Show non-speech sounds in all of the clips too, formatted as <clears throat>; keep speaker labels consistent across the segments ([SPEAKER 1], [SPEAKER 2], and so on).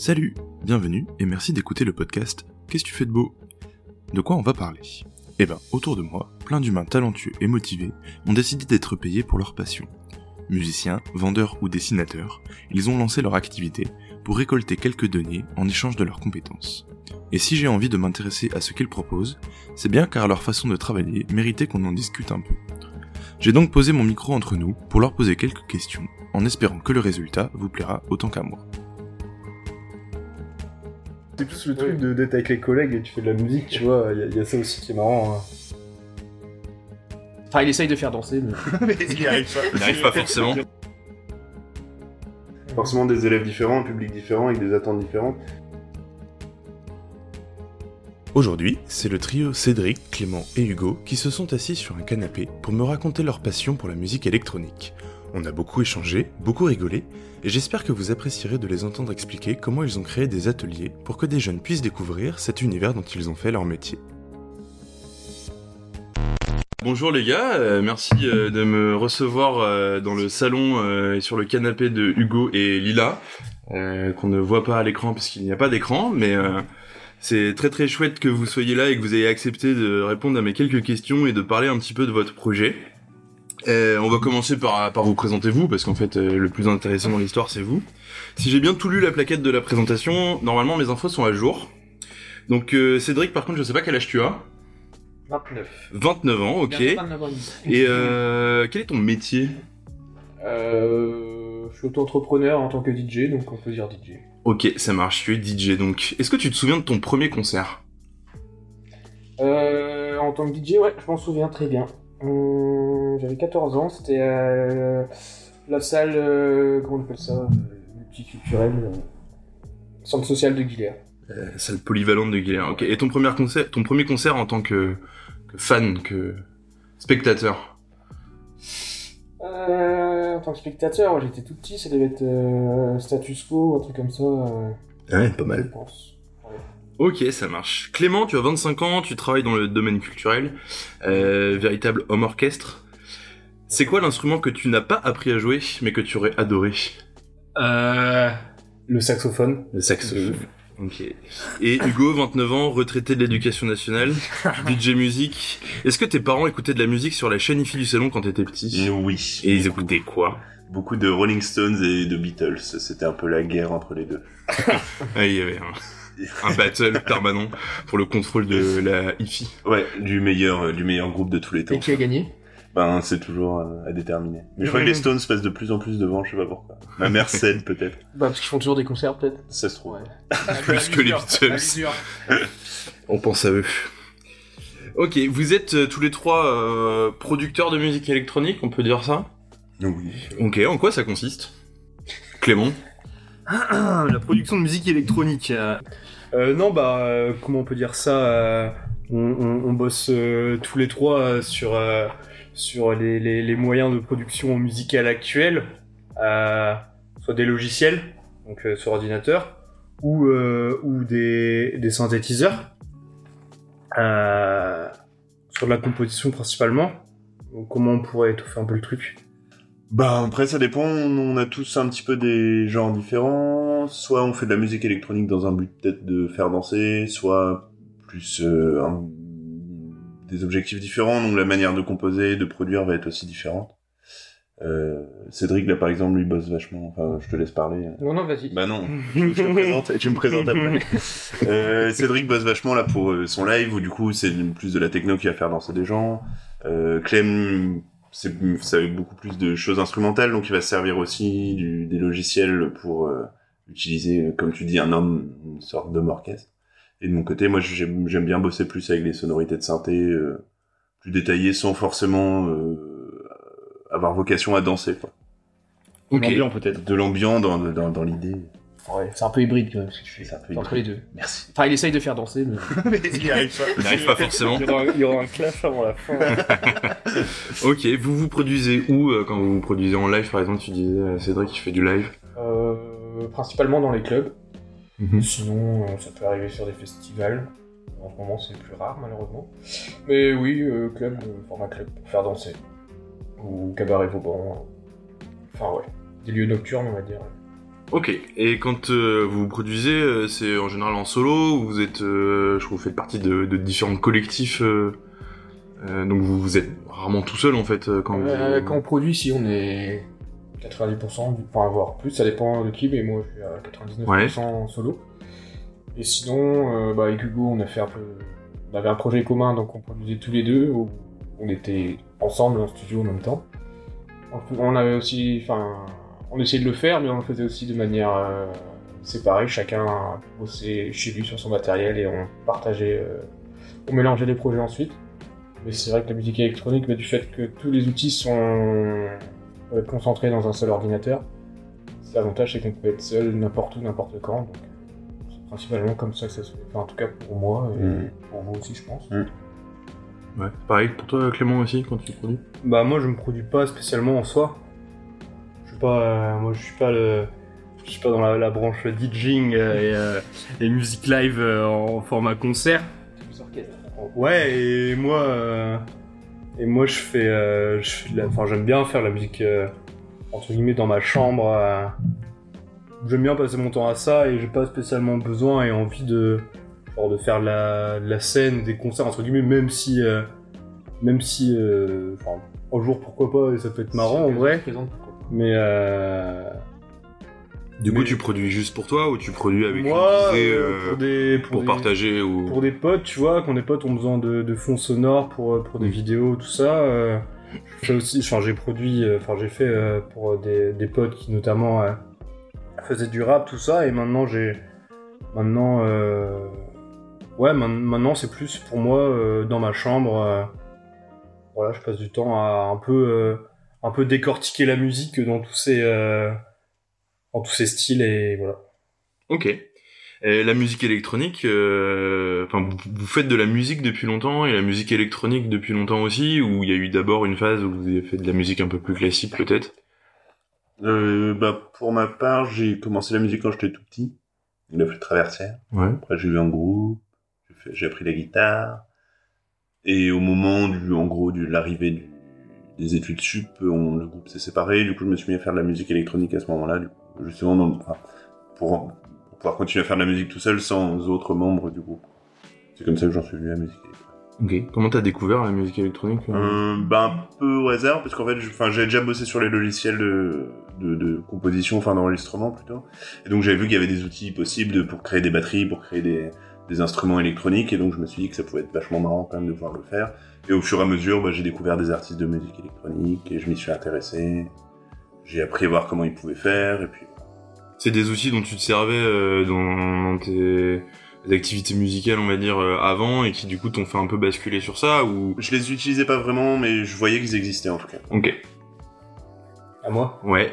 [SPEAKER 1] Salut, bienvenue et merci d'écouter le podcast Qu'est-ce que tu fais de beau? De quoi on va parler? Eh ben, autour de moi, plein d'humains talentueux et motivés ont décidé d'être payés pour leur passion. Musiciens, vendeurs ou dessinateurs, ils ont lancé leur activité pour récolter quelques données en échange de leurs compétences. Et si j'ai envie de m'intéresser à ce qu'ils proposent, c'est bien car leur façon de travailler méritait qu'on en discute un peu. J'ai donc posé mon micro entre nous pour leur poser quelques questions, en espérant que le résultat vous plaira autant qu'à moi.
[SPEAKER 2] C'est plus le truc de d'être avec les collègues et tu fais de la musique, tu vois, il y, a- il y a ça aussi qui est marrant. hein.
[SPEAKER 3] Enfin, il essaye de faire danser, mais... <laughs>
[SPEAKER 2] il arrive pas.
[SPEAKER 1] Il n'arrive pas forcément.
[SPEAKER 2] Forcément des élèves différents, un public différent, avec des attentes différentes.
[SPEAKER 1] Aujourd'hui, c'est le trio Cédric, Clément et Hugo qui se sont assis sur un canapé pour me raconter leur passion pour la musique électronique. On a beaucoup échangé, beaucoup rigolé, et j'espère que vous apprécierez de les entendre expliquer comment ils ont créé des ateliers pour que des jeunes puissent découvrir cet univers dont ils ont fait leur métier. Bonjour les gars, euh, merci euh, de me recevoir euh, dans le salon et sur le canapé de Hugo et Lila, qu'on ne voit pas à l'écran parce qu'il n'y a pas d'écran, mais c'est très très chouette que vous soyez là et que vous ayez accepté de répondre à mes quelques questions et de parler un petit peu de votre projet. Euh, on va commencer par, par vous présenter vous, parce qu'en fait euh, le plus intéressant dans l'histoire c'est vous. Si j'ai bien tout lu la plaquette de la présentation, normalement mes infos sont à jour. Donc euh, Cédric par contre je sais pas quel âge tu as.
[SPEAKER 3] 29.
[SPEAKER 1] 29 ans, ok. Et euh, quel est ton métier?
[SPEAKER 3] Euh, je suis auto-entrepreneur en tant que DJ, donc on peut dire DJ.
[SPEAKER 1] Ok, ça marche, tu es DJ donc. Est-ce que tu te souviens de ton premier concert?
[SPEAKER 3] Euh, en tant que DJ, ouais, je m'en souviens très bien. Hum, J'avais 14 ans, c'était euh, la salle, euh, comment on appelle ça, euh, multiculturelle, centre social de Guilherme.
[SPEAKER 1] Salle polyvalente de Guilherme. Ok. Et ton premier concert, ton premier concert en tant que, que fan, que spectateur?
[SPEAKER 3] Euh, en tant que spectateur, j'étais tout petit, ça devait être euh, status quo, un truc comme ça, euh,
[SPEAKER 1] Ouais, pas
[SPEAKER 3] je pense.
[SPEAKER 1] Ok, ça marche. Clément, tu as 25 ans, tu travailles dans le domaine culturel, véritable homme orchestre. C'est quoi l'instrument que tu n'as pas appris à jouer, mais que tu aurais adoré
[SPEAKER 3] Euh, le saxophone.
[SPEAKER 1] Le saxophone. Ok. Et Hugo, 29 ans, retraité de l'éducation nationale, <laughs> DJ musique. Est-ce que tes parents écoutaient de la musique sur la chaîne IFI du salon quand t'étais petit
[SPEAKER 4] Oui.
[SPEAKER 1] Et ils écoutaient quoi
[SPEAKER 4] Beaucoup de Rolling Stones et de Beatles. C'était un peu la guerre entre les deux. <laughs>
[SPEAKER 1] Ah, il y avait un, un battle permanent pour le contrôle de la IFI.
[SPEAKER 4] Ouais, du meilleur, du meilleur groupe de tous les temps.
[SPEAKER 3] Et qui a gagné?
[SPEAKER 4] Ben, c'est toujours euh, à déterminer. Mais je crois que les Stones passent de plus en plus devant, je sais pas pourquoi. Ma mère <laughs> cède peut-être.
[SPEAKER 3] Bah, parce qu'ils font toujours des concerts, peut-être.
[SPEAKER 4] Ça se trouve. <laughs>
[SPEAKER 1] Plus que les Beatles. On pense à eux. Ok, vous êtes euh, tous les trois euh, producteurs de musique électronique, on peut dire ça?
[SPEAKER 4] Oui.
[SPEAKER 1] Ok, en quoi ça consiste? Clément? <coughs>
[SPEAKER 2] La production de musique électronique. euh, euh, non, bah, euh, comment on peut dire ça euh, on, on- on bosse euh, tous les trois euh, sur, euh, sur les, moyens de production musicale actuels, euh, soit des logiciels, donc euh, sur ordinateur, ou, euh, ou des, des synthétiseurs, sur de la composition principalement. Donc, comment on pourrait étoffer un peu le truc?
[SPEAKER 4] Bah après ça dépend, on a tous un petit peu des genres différents. Soit on fait de la musique électronique dans un but peut-être de faire danser, soit plus un- des objectifs différents, donc la manière de composer, de produire va être aussi différente. Euh, Cédric là par exemple lui bosse vachement, enfin je te laisse parler.
[SPEAKER 3] Non, non, vas-y.
[SPEAKER 4] Bah non, <laughs> je te présente, tu me présentes après. <laughs> Euh, Cédric bosse vachement là pour euh, son live où du coup c'est plus de la techno qui va faire danser des gens. Euh, Clem c'est ça avec beaucoup plus de choses instrumentales donc il va se servir aussi du, des logiciels pour euh, utiliser comme tu dis un homme une sorte d'homme orchestre. Et de mon côté moi j'aime j'aime bien bosser plus avec les sonorités de synthé euh, plus détaillées sans forcément euh, avoir vocation à danser quoi.
[SPEAKER 1] Ok.
[SPEAKER 2] L'ambiance, peut-être.
[SPEAKER 4] De l'ambiance dans, dans, dans l'idée.
[SPEAKER 3] Ouais, c'est un peu hybride quand même ce que tu fais.
[SPEAKER 4] C'est un peu
[SPEAKER 3] entre les deux.
[SPEAKER 4] Merci.
[SPEAKER 3] Enfin, il essaye de faire danser, <laughs> mais.
[SPEAKER 4] Il y arrive pas.
[SPEAKER 1] Il n'arrive pas forcément.
[SPEAKER 2] Il y, aura, il y aura un clash avant la fin. <laughs>
[SPEAKER 1] Ok, vous vous produisez où euh, quand vous vous produisez en live par exemple Tu disais euh, Cédric qui fait du live?
[SPEAKER 3] Euh, principalement dans les clubs.
[SPEAKER 1] Mhm.
[SPEAKER 3] Sinon, euh, ça peut arriver sur des festivals. En ce moment, c'est plus rare, malheureusement. Mais oui, euh, club, euh, format club, pour faire danser. Ou cabaret Vauban. Enfin, ouais. Des lieux nocturnes, on va dire.
[SPEAKER 1] Ok, et quand euh, vous produisez, euh, c'est en général en solo ou vous êtes, euh, je trouve, vous faites partie de, de différents collectifs, euh, euh, donc vous, vous êtes rarement tout seul en fait quand
[SPEAKER 3] Euh,
[SPEAKER 1] vous...
[SPEAKER 3] quand on produit, si on est 90%, du... enfin, voire plus, ça dépend de qui, mais moi, je suis à 99% en solo. Et sinon, euh, bah, avec Hugo, on a fait un peu. On avait un projet commun, donc on produisait tous les deux, où on était ensemble en studio en même temps. On- On avait aussi. Enfin, on essayait de le faire, mais on le faisait aussi de manière euh, séparée. Chacun bossait chez lui sur son matériel et on partageait. euh, on mélangeait les projets ensuite. Mais c'est vrai que la musique électronique, bah, du fait que tous les outils sont être concentrés dans un seul ordinateur, l'avantage c'est qu'on peut être seul n'importe où, n'importe quand. Donc, c'est principalement comme ça que ça se fait. Enfin, en tout cas pour moi et
[SPEAKER 4] Mm.
[SPEAKER 3] pour vous aussi, je pense.
[SPEAKER 1] Ouais. Pareil pour toi Clément aussi quand tu produis
[SPEAKER 2] Bah moi je me produis pas spécialement en soi. Je suis pas, euh, moi je suis pas le, je suis pas dans la, la branche DJing euh, et, euh, et musique live en format concert. Ouais et moi, euh, et moi je fais, euh, je fais de la- enfin j'aime bien faire la musique euh, entre guillemets dans ma chambre. euh. J'aime bien passer mon temps à ça et j'ai pas spécialement besoin et envie de, genre de faire la, scène, des concerts entre guillemets, même si, euh, même si, euh, enfin un jour pourquoi pas et ça peut être marrant en vrai. Mais euh,
[SPEAKER 1] Du coup
[SPEAKER 2] Mais-
[SPEAKER 1] tu produis juste pour toi ou tu produis avec
[SPEAKER 2] moi,
[SPEAKER 1] une visée,
[SPEAKER 2] euh,
[SPEAKER 1] euh,
[SPEAKER 2] pour des
[SPEAKER 1] pour,
[SPEAKER 2] pour, des,
[SPEAKER 1] partager ou...
[SPEAKER 2] pour des potes, tu vois, quand des potes ont besoin de, de fonds sonores pour euh, pour des
[SPEAKER 1] Mm.
[SPEAKER 2] vidéos, tout ça. euh, fais aussi, enfin j'ai produit, enfin j'ai fait euh, pour des, des potes qui notamment faisaient du rap, tout ça, et maintenant j'ai maintenant ouais man- maintenant c'est plus pour moi dans ma chambre. voilà, je passe du temps à un peu un peu décortiquer la musique dans tous ces dans tous ces styles et voilà.
[SPEAKER 1] Ok. Et la musique électronique, euh, enfin, vous, vous faites de la musique depuis longtemps et la musique électronique depuis longtemps aussi, ou il y a eu d'abord une phase où vous avez fait de la musique un peu plus classique peut-être?
[SPEAKER 4] Euh, bah, pour ma part, j'ai commencé la musique quand j'étais tout petit. Il a fait traversière.
[SPEAKER 1] Ouais.
[SPEAKER 4] Après, j'ai eu un groupe. J'ai appris la guitare. Et au moment du, en gros, de l'arrivée des études sup, on, le groupe s'est séparé. Du coup, je me suis mis à faire de la musique électronique à ce moment-là. du coup, Justement, dans, enfin, pour, pour pouvoir continuer à faire de la musique tout seul sans autres membres du groupe. C'est comme ça que j'en suis venu à la musique électronique.
[SPEAKER 1] Ok. Comment t'as découvert la musique électronique euh
[SPEAKER 4] Euh, bah, un peu au hasard, parce qu'en fait, j'avais déjà bossé sur les logiciels de, de, de composition, enfin d'enregistrement plutôt. Et donc j'avais vu qu'il y avait des outils possibles de- pour créer des batteries, pour créer des, des instruments électroniques, et donc je me suis dit que ça pouvait être vachement marrant quand même de pouvoir le faire. Et au fur et à mesure, bah, j'ai découvert des artistes de musique électronique, et je m'y suis intéressé. J'ai appris à voir comment ils pouvaient faire, et puis
[SPEAKER 1] C'est des outils dont tu te servais euh, dans, dans tes activités musicales, on va dire, euh, avant, et qui du coup t'ont fait un peu basculer sur ça, ou...
[SPEAKER 4] je les utilisais pas vraiment, mais je voyais qu'ils existaient en tout cas.
[SPEAKER 1] Ok.
[SPEAKER 2] À moi?
[SPEAKER 1] Ouais.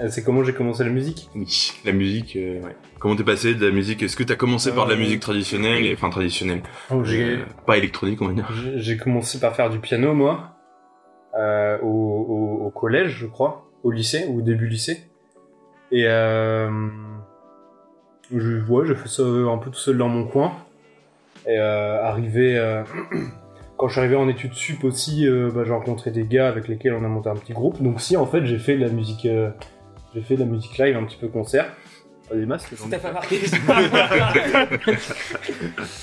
[SPEAKER 2] Euh, C'est comment j'ai commencé la musique?
[SPEAKER 1] Oui. La musique, euh, ouais. Comment t'es passé de la musique? Est-ce que t'as commencé par de la
[SPEAKER 2] Euh,
[SPEAKER 1] musique traditionnelle, et- enfin traditionnelle,
[SPEAKER 2] Oh, J'ai
[SPEAKER 1] euh, pas électronique on va dire
[SPEAKER 2] j'ai- j'ai commencé par faire du piano, moi, euh, au, au- au collège, je crois, au lycée, ou au début lycée. Et euh, je, ouais, j'ai fait ça un peu tout seul dans mon coin. Et euh, arrivé, euh, <clears throat> quand je suis arrivé en études sup aussi, bah, j'ai rencontré des gars avec lesquels on a monté un petit groupe. Donc si, en fait, j'ai fait de la musique, j'ai fait de la musique live, un petit peu concert. Pas des masques,
[SPEAKER 3] T'as
[SPEAKER 2] fait.
[SPEAKER 3] pas marqué <laughs>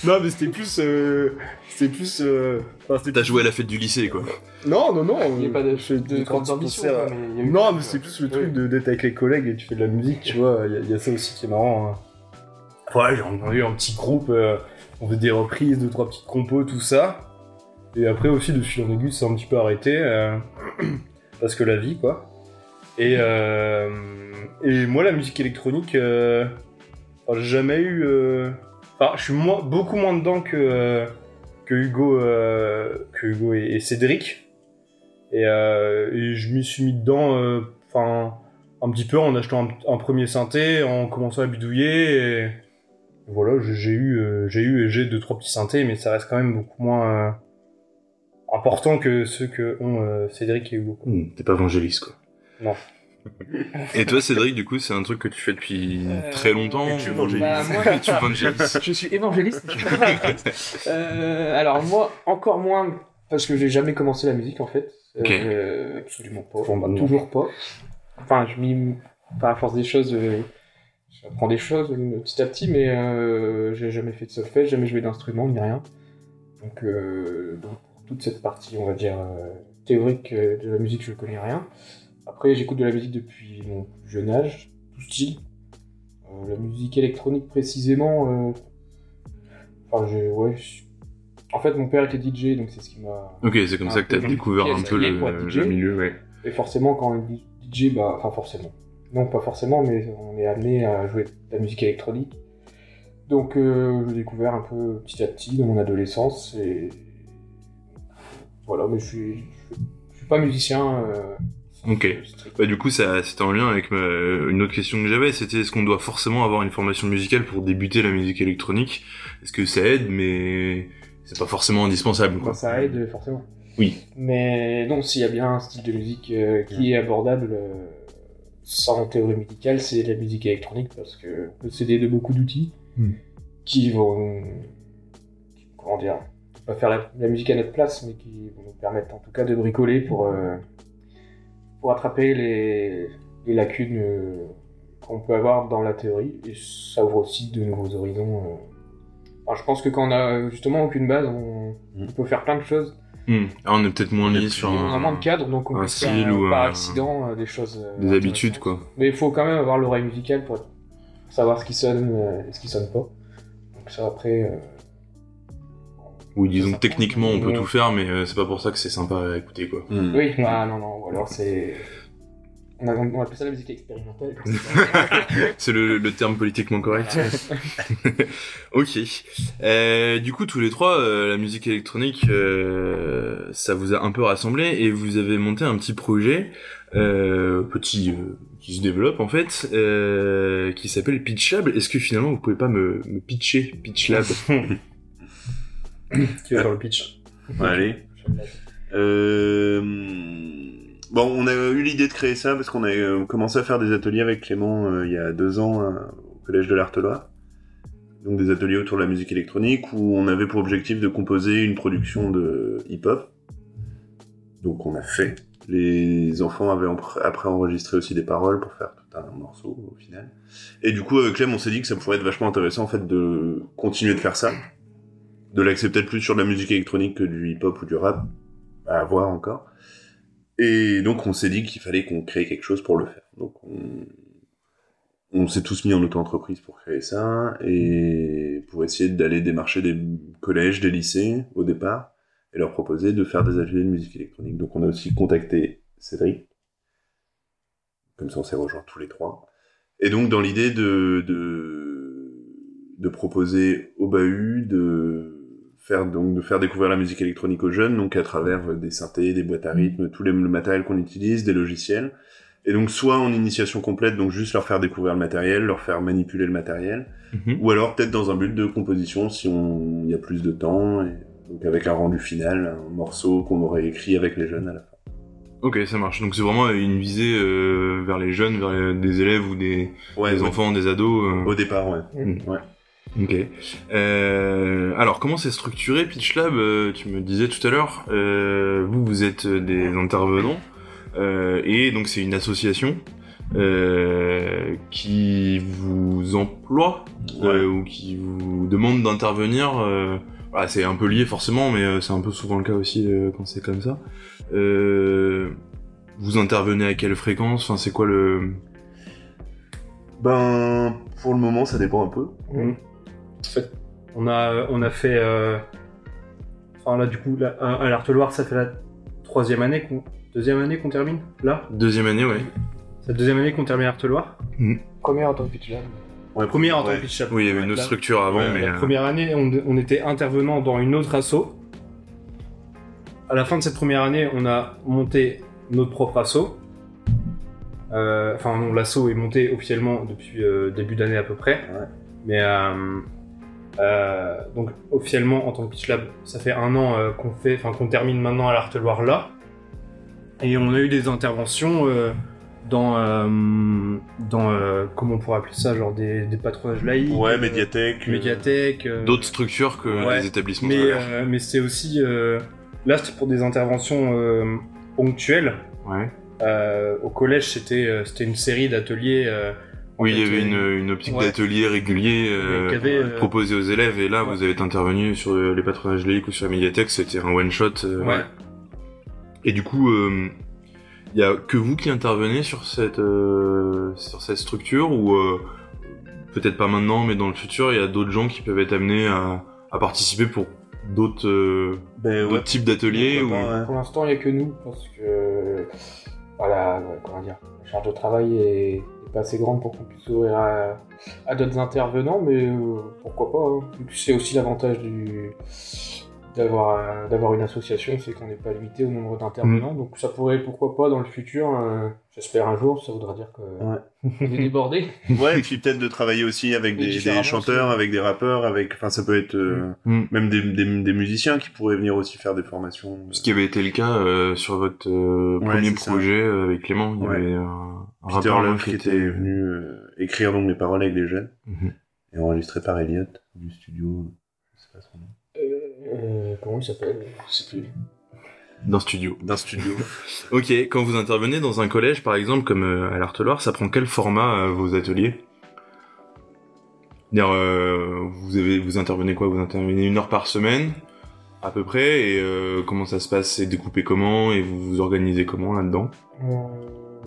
[SPEAKER 2] Non, mais c'était plus, euh, c'était plus. euh,
[SPEAKER 1] T'as joué à la fête du lycée quoi.
[SPEAKER 2] Non, non, non.
[SPEAKER 3] Il n'y a pas de, de grandes ambitions. mais eu-
[SPEAKER 2] Non, mais c'est plus le truc
[SPEAKER 3] Oui.
[SPEAKER 2] de- d'être avec les collègues et tu fais de la musique, tu vois. Il y, a- il y a ça aussi qui est marrant. hein. Ouais, j'ai on a eu un petit groupe, euh, on faisait des reprises, deux, trois petites compos, tout ça. Et après aussi, de fil en aiguille, c'est un petit peu arrêté. euh, <clears throat> parce que la vie, quoi. Et, euh, et moi, la musique électronique, euh, j'ai jamais eu. euh, Enfin, je suis moins, beaucoup moins dedans que, que Hugo, que Hugo et, Cédric. Et, et je m'y suis mis dedans, enfin, un petit peu en achetant un, premier synthé, en commençant à bidouiller. Et voilà, j'ai eu, j'ai eu et j'ai deux trois petits synthés, mais ça reste quand même beaucoup moins important que ceux que ont Cédric et Hugo.
[SPEAKER 1] Hmm, T'es pas évangéliste, quoi.
[SPEAKER 2] Non.
[SPEAKER 1] Et toi, Cédric, du coup, c'est un truc que tu fais depuis
[SPEAKER 3] Euh,
[SPEAKER 1] très longtemps
[SPEAKER 4] et <laughs> tu évangélises.
[SPEAKER 3] Bah, moi,
[SPEAKER 1] tu évangélises.
[SPEAKER 3] je suis évangéliste. Euh, alors moi, encore moins, parce que j'ai jamais commencé la musique en fait. Euh, absolument pas.
[SPEAKER 2] Bon, bah.
[SPEAKER 3] Toujours pas. Enfin, je m'y... Par la force des choses, j'apprends des choses petit à petit, mais euh, j'ai jamais fait de solfège, jamais joué d'instrument, ni rien. Donc, euh, donc, toute cette partie, on va dire, euh, théorique de la musique, je connais rien. Après, j'écoute de la musique depuis mon plus jeune âge, tout style. Euh, la musique électronique précisément, euh, Enfin, j'ai, ouais, je- en fait, mon père était DJ, donc c'est ce qui m'a.
[SPEAKER 1] Ok, c'est comme ça que t'as découvert un peu le,
[SPEAKER 3] DJ.
[SPEAKER 1] le milieu, ouais.
[SPEAKER 3] Et forcément, quand on est DJ, bah, enfin, forcément. Non, pas forcément, mais on est amené à jouer de la musique électronique. Donc, euh, j'ai découvert un peu petit à petit dans mon adolescence, et. Voilà, mais je suis, je suis, je suis pas musicien. euh,
[SPEAKER 1] Ok. Bah, du coup, ça, c'était en lien avec ma- une autre question que j'avais, c'était est-ce qu'on doit forcément avoir une formation musicale pour débuter la musique électronique? Est-ce que ça aide, mais c'est pas forcément indispensable,
[SPEAKER 3] Bah,
[SPEAKER 1] quoi.
[SPEAKER 3] ça aide, forcément.
[SPEAKER 1] Oui.
[SPEAKER 3] Mais non, s'il y a bien un style de musique euh, qui est abordable euh, sans théorie musicale, c'est la musique électronique parce que on peut s'aider de beaucoup d'outils
[SPEAKER 2] Hmm.
[SPEAKER 3] qui vont. Comment dire Pas faire la, la musique à notre place, mais qui vont nous permettre en tout cas de bricoler pour, euh, pour attraper les, les lacunes euh, qu'on peut avoir dans la théorie. Et ça ouvre aussi de nouveaux horizons. euh. Je pense que quand on a justement aucune base, on, on peut faire plein de choses.
[SPEAKER 1] Hmm. Ah, on est peut-être moins lié sur
[SPEAKER 3] On a
[SPEAKER 1] un,
[SPEAKER 3] moins de cadre, donc on
[SPEAKER 1] un
[SPEAKER 3] peut faire euh,
[SPEAKER 1] ou
[SPEAKER 3] par
[SPEAKER 1] un-
[SPEAKER 3] accident euh, des choses.
[SPEAKER 1] des habitudes, quoi.
[SPEAKER 3] Mais il faut quand même avoir l'oreille musicale pour, savoir ce qui sonne et ce qui sonne pas. Donc ça après.
[SPEAKER 1] Oui, disons techniquement, on peut tout faire, mais euh, c'est pas pour ça que c'est sympa à écouter, quoi.
[SPEAKER 4] Hmm.
[SPEAKER 3] Oui, ah non, non, ou alors c'est. On, a, on appelle ça la musique expérimentale. <laughs>
[SPEAKER 1] C'est le, le terme politiquement correct. <laughs> ok. Euh, du coup, tous les trois, euh, la musique électronique, euh, ça vous a un peu rassemblé et vous avez monté un petit projet, euh, petit, euh, qui se développe en fait, euh, qui s'appelle Pitch Lab. Est-ce que finalement, vous pouvez pas me, me pitcher Pitch Lab <laughs> <coughs>
[SPEAKER 2] Qui va faire le pitch
[SPEAKER 4] allez. Euh... Bon, on a eu l'idée de créer ça parce qu'on a euh, commencé à faire des ateliers avec Clément euh, il y a deux ans au collège de l'Artelois. Donc des ateliers autour de la musique électronique où on avait pour objectif de composer une production de hip-hop. Donc on a fait. Les enfants avaient après enregistré aussi des paroles pour faire tout un morceau au final. Et du coup avec Clem on s'est dit que ça pourrait être vachement intéressant en fait de continuer de faire ça. De l'axer peut-être plus sur de la musique électronique que du hip-hop ou du rap. À voir encore. Et donc on s'est dit qu'il fallait qu'on crée quelque chose pour le faire. Donc on, on s'est tous mis en auto-entreprise pour créer ça et pour essayer d'aller démarcher des collèges, des lycées au départ et leur proposer de faire des ateliers de musique électronique. Donc on a aussi contacté Cédric. Comme ça on s'est rejoints tous les trois. Et donc dans l'idée de, de, de proposer au bahut de faire donc de faire découvrir la musique électronique aux jeunes donc à travers euh, des synthés, des boîtes à rythme, tout les- le matériel qu'on utilise, des logiciels. Et donc soit en initiation complète, donc juste leur faire découvrir le matériel, leur faire manipuler le matériel,
[SPEAKER 1] Mhm.
[SPEAKER 4] ou alors peut-être dans un but de composition si on il y a plus de temps, et donc avec un rendu final, un morceau qu'on aurait écrit avec les jeunes à la fin.
[SPEAKER 1] Ok, ça marche. Donc c'est vraiment une visée euh, vers les jeunes, vers les- des élèves ou des,
[SPEAKER 4] Ouais,
[SPEAKER 1] des
[SPEAKER 4] ouais.
[SPEAKER 1] enfants, des ados. euh.
[SPEAKER 4] Au départ, ouais.
[SPEAKER 1] Mm.
[SPEAKER 4] Ouais.
[SPEAKER 1] Ok. Euh, alors, comment c'est structuré Pitch Lab euh, Tu me disais tout à l'heure, euh, vous, vous êtes des intervenants, euh, et donc c'est une association euh, qui vous emploie euh, ou qui vous demande d'intervenir. Euh, voilà, c'est un peu lié forcément, mais euh, c'est un peu souvent le cas aussi euh, quand c'est comme ça. Euh, vous intervenez à quelle fréquence? Enfin, c'est quoi le
[SPEAKER 4] Ben, pour le moment, ça dépend un peu.
[SPEAKER 2] On a, on a fait. euh, Enfin là, du coup, là, à à l'Arteloir, ça fait la troisième année qu'on. Deuxième année qu'on termine Là?
[SPEAKER 1] Deuxième année, ouais.
[SPEAKER 2] C'est la deuxième année qu'on termine l'Arteloir
[SPEAKER 3] Première en tant que pitch lab.
[SPEAKER 4] Ouais,
[SPEAKER 2] Première en tant que pitch lab.
[SPEAKER 1] Oui, il y avait une autre structure avant,
[SPEAKER 4] Ouais,
[SPEAKER 1] mais
[SPEAKER 2] La
[SPEAKER 1] euh,
[SPEAKER 2] première année, on, on était intervenant dans une autre asso. À la fin de cette première année, on a monté notre propre asso. Euh, Enfin, non, l'assaut est monté officiellement depuis euh, début d'année à peu près.
[SPEAKER 4] Ouais.
[SPEAKER 2] Mais euh, euh, donc officiellement en tant que Pitch Lab, ça fait un an euh, qu'on fait, enfin qu'on termine maintenant à l'Arte Loire là. Et on a eu des interventions euh, dans, euh, dans euh, comment on pourrait appeler ça, genre des, des patronages laïcs.
[SPEAKER 4] Ouais, médiathèque. euh,
[SPEAKER 2] médiathèque. euh,
[SPEAKER 1] D'autres structures que
[SPEAKER 2] Ouais.
[SPEAKER 1] les établissements
[SPEAKER 2] mais,
[SPEAKER 1] scolaires.
[SPEAKER 2] euh, mais c'est aussi euh, là c'était pour des interventions euh, ponctuelles.
[SPEAKER 1] Ouais.
[SPEAKER 2] Euh, au collège c'était euh, c'était une série d'ateliers. Euh,
[SPEAKER 1] Oui, il y avait
[SPEAKER 2] euh,
[SPEAKER 1] une, une optique
[SPEAKER 2] ouais.
[SPEAKER 1] d'atelier régulier euh,
[SPEAKER 2] avait, euh,
[SPEAKER 1] proposée aux élèves, et là,
[SPEAKER 2] ouais.
[SPEAKER 1] vous avez intervenu sur euh, les patronages laïcs ou sur la médiathèque, c'était un one-shot. euh,
[SPEAKER 2] ouais.
[SPEAKER 1] Et du coup, il y a que vous qui intervenez sur cette, euh, sur cette structure, ou euh, peut-être pas maintenant, mais dans le futur, il y a d'autres gens qui peuvent être amenés à, à participer pour d'autres euh,
[SPEAKER 4] Ben
[SPEAKER 1] d'autres
[SPEAKER 4] ouais.
[SPEAKER 1] types d'ateliers ou...
[SPEAKER 3] Pour l'instant, il n'y a que nous, parce que voilà, ouais, comment dire, la charge de travail est, pas assez grande pour qu'on puisse s'ouvrir à, à d'autres intervenants, mais euh, pourquoi pas. hein. C'est aussi l'avantage du d'avoir euh, d'avoir une association, c'est qu'on n'est pas limité au nombre d'intervenants, donc ça pourrait, pourquoi pas, dans le futur, euh, j'espère un jour, ça voudra dire que
[SPEAKER 4] Ouais. <laughs>
[SPEAKER 3] on est débordé.
[SPEAKER 4] Ouais, et puis peut-être de travailler aussi avec des, des chanteurs,
[SPEAKER 3] aussi.
[SPEAKER 4] avec des rappeurs, avec, enfin, ça peut être euh,
[SPEAKER 1] Mm.
[SPEAKER 4] même des, des, des musiciens qui pourraient venir aussi faire des formations.
[SPEAKER 1] Ce qui avait été le cas euh, sur votre euh,
[SPEAKER 4] Ouais,
[SPEAKER 1] premier
[SPEAKER 4] c'est ça.
[SPEAKER 1] projet euh, avec Clément, il y
[SPEAKER 4] Ouais.
[SPEAKER 1] avait un, un
[SPEAKER 4] Peter
[SPEAKER 1] rappeur
[SPEAKER 4] Love qui était venu euh, écrire donc les paroles avec les jeunes
[SPEAKER 1] Mhm.
[SPEAKER 4] et enregistré par Elliot du studio. Je sais pas son nom.
[SPEAKER 3] Euh, comment il s'appelle? Je sais plus.
[SPEAKER 1] d'un studio.
[SPEAKER 4] D'un studio. <laughs>
[SPEAKER 1] Ok, quand vous intervenez dans un collège, par exemple, comme euh, à l'Arteloire, ça prend quel format euh, vos ateliers? C'est-à-dire, euh, vous avez, vous intervenez quoi? Vous intervenez une heure par semaine, à peu près, et euh, comment ça se passe? C'est découpé comment? Et vous vous organisez comment là-dedans?
[SPEAKER 3] Euh,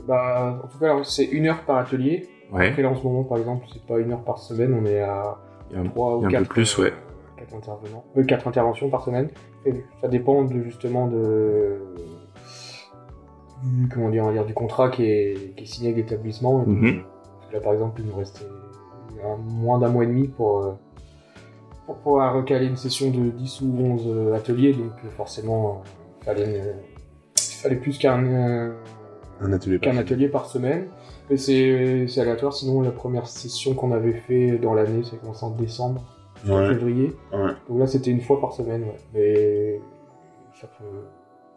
[SPEAKER 3] bah, en tout cas, c'est une heure par atelier.
[SPEAKER 1] Ouais,
[SPEAKER 3] Après, là, en ce moment, par exemple, c'est pas une heure par semaine, on est à
[SPEAKER 1] il y a un-
[SPEAKER 3] 3
[SPEAKER 1] il y
[SPEAKER 3] ou
[SPEAKER 1] a un
[SPEAKER 3] 4
[SPEAKER 1] peu plus, ouais.
[SPEAKER 3] Quatre intervenants, euh, interventions par semaine. Et ça dépend de, justement de du, comment dire, on va dire, du contrat qui est, qui est signé avec l'établissement. Que Là, par exemple, il nous restait un- moins d'un mois et demi pour, euh, pour pouvoir recaler une session de 10 ou 11 euh, ateliers. Donc, forcément, il fallait, une- il fallait plus qu'un
[SPEAKER 4] Un atelier
[SPEAKER 3] qu'un atelier par semaine. Mais c'est aléatoire, sinon la première session qu'on avait fait dans l'année, c'est commencé en décembre,
[SPEAKER 4] Ouais.
[SPEAKER 3] février.
[SPEAKER 4] Ouais.
[SPEAKER 3] Donc là c'était une fois par semaine, ouais. Mais ça peut.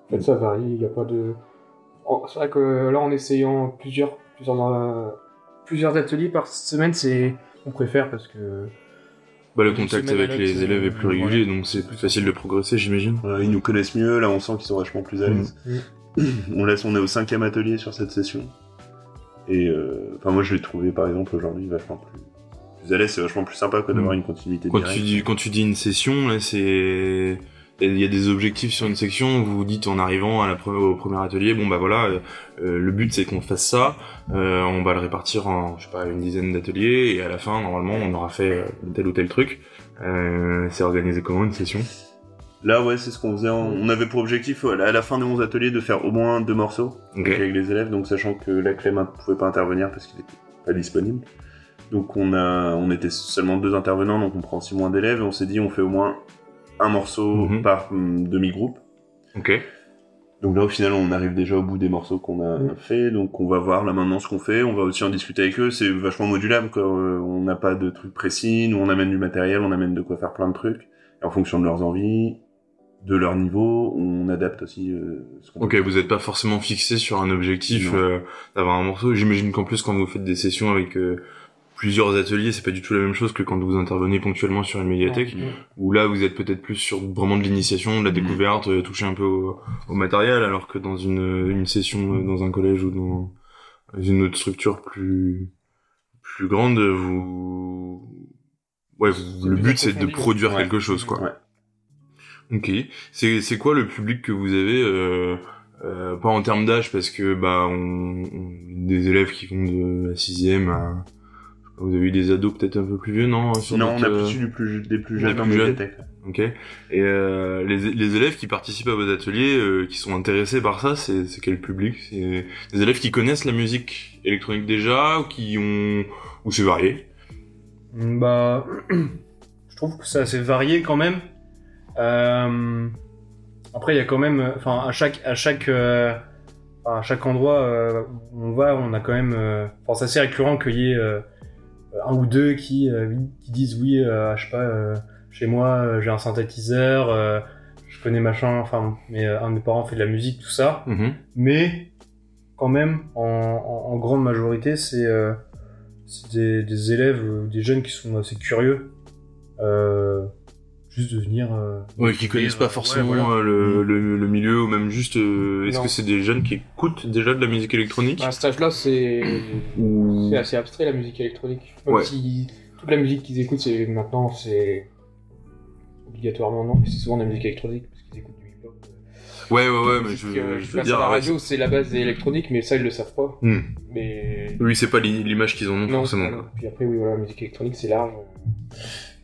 [SPEAKER 3] En fait, ça varie, il n'y a pas de. C'est vrai que là en essayant plusieurs, plusieurs, euh, plusieurs ateliers par semaine, c'est. On préfère parce que.
[SPEAKER 1] Bah, le contact avec les élèves est plus
[SPEAKER 3] euh,
[SPEAKER 1] régulier, donc c'est plus facile de progresser, j'imagine.
[SPEAKER 4] Ils nous connaissent mieux, là on sent qu'ils sont vachement plus à l'aise. <clears throat> On laisse, on est au cinquième atelier sur cette session. Et euh, enfin moi je l'ai trouvé par exemple aujourd'hui vachement plus, plus à l'aise, c'est vachement plus sympa que d'avoir une continuité
[SPEAKER 1] Quand
[SPEAKER 4] directe.
[SPEAKER 1] tu, dis, quand tu dis une session, là, c'est... Il y a des objectifs sur une section, vous vous dites en arrivant à la pre- au premier atelier, bon bah voilà, euh, le but c'est qu'on fasse ça, euh, on va le répartir en, je sais pas, une dizaine d'ateliers, et à la fin, normalement, on aura fait euh, tel ou tel truc. Euh, c'est organisé comment une session?
[SPEAKER 4] Là ouais c'est ce qu'on faisait, en- on avait pour objectif à la fin des 11 ateliers de faire au moins deux morceaux avec les élèves, donc sachant que la Clem ne pouvait pas intervenir parce qu'il était pas disponible. Donc on a, on était seulement deux intervenants, donc on prend aussi moins d'élèves, et on s'est dit on fait au moins un morceau
[SPEAKER 1] Mhm.
[SPEAKER 4] par hum, demi-groupe.
[SPEAKER 1] Ok.
[SPEAKER 4] Donc là, au final, on arrive déjà au bout des morceaux qu'on a
[SPEAKER 3] Mm.
[SPEAKER 4] fait, donc on va voir là maintenant ce qu'on fait. On va aussi en discuter avec eux. C'est vachement modulable, quoi. Euh, On n'a pas de trucs précis. Nous, on amène du matériel, on amène de quoi faire plein de trucs. Et en fonction de leurs envies, de leur niveau, on adapte aussi euh, ce qu'on
[SPEAKER 1] Ok, vous n'êtes pas forcément fixé sur un objectif euh, d'avoir un morceau. J'imagine qu'en plus, quand vous faites des sessions avec euh, plusieurs ateliers, c'est pas du tout la même chose que quand vous intervenez ponctuellement sur une médiathèque.
[SPEAKER 3] Ouais.
[SPEAKER 1] où là vous êtes peut-être plus sur vraiment de l'initiation, de la
[SPEAKER 4] Mhm.
[SPEAKER 1] découverte, euh, toucher un peu au, au matériel, alors que dans une, une session euh, dans un collège ou dans une autre structure plus plus grande, vous ouais, vous- le but c'est de produire
[SPEAKER 4] ouais.
[SPEAKER 1] quelque chose quoi.
[SPEAKER 4] Ouais.
[SPEAKER 1] Ok, c'est c'est quoi le public que vous avez euh, euh, pas en termes d'âge parce que bah on, on- des élèves qui vont de la sixième à vous avez eu des ados peut-être un peu plus vieux non sur
[SPEAKER 4] Non, on a
[SPEAKER 1] euh,
[SPEAKER 4] plus eu du plus, des plus jeunes en
[SPEAKER 1] plus jeunes.
[SPEAKER 4] médiathèque.
[SPEAKER 1] Ok. Et euh, les, les élèves qui participent à vos ateliers, euh, qui sont intéressés par ça, c'est c'est quel public? C'est des élèves qui connaissent la musique électronique déjà, ou qui ont ou c'est varié?
[SPEAKER 2] Bah, <clears throat> je trouve que c'est assez varié quand même. Euh, Après, il y a quand même, enfin, à chaque, à chaque, euh, enfin, à chaque endroit euh, où on va, on a quand même. euh, Enfin, c'est assez récurrent qu'il y ait euh, un ou deux qui, euh, qui disent oui, euh, je sais pas, euh, chez moi, euh, j'ai un synthétiseur, euh, je connais machin, enfin, mais euh, un de mes parents fait de la musique, tout ça.
[SPEAKER 1] Mhm.
[SPEAKER 2] Mais quand même, en, en- en grande majorité, c'est euh, c'est des, des élèves, euh, des jeunes qui sont assez curieux. Euh, juste de venir. euh,
[SPEAKER 1] Ouais, qui connaissent pas
[SPEAKER 2] ouais,
[SPEAKER 1] forcément
[SPEAKER 2] voilà.
[SPEAKER 1] euh, le, le, le milieu ou même juste. euh, Est-ce que c'est des jeunes qui écoutent déjà de la musique électronique
[SPEAKER 3] À cet âge-là, c'est <coughs>
[SPEAKER 1] ou
[SPEAKER 3] c'est assez abstrait la musique électronique. Même
[SPEAKER 1] Ouais.
[SPEAKER 3] si toute la musique qu'ils écoutent, c'est maintenant, c'est obligatoirement non, mais c'est souvent de la musique électronique parce qu'ils écoutent du hip-hop.
[SPEAKER 1] Ouais, ouais, ouais, mais je,
[SPEAKER 3] euh,
[SPEAKER 1] veux dire.
[SPEAKER 3] la
[SPEAKER 1] ouais,
[SPEAKER 3] radio, c'est la base électronique, mais ça ils le savent pas.
[SPEAKER 1] Hmm.
[SPEAKER 3] Mais
[SPEAKER 1] Oui, c'est pas l'i- l'image qu'ils en ont
[SPEAKER 3] non,
[SPEAKER 1] forcément.
[SPEAKER 3] voilà. Puis après, oui, voilà, la musique électronique, c'est large.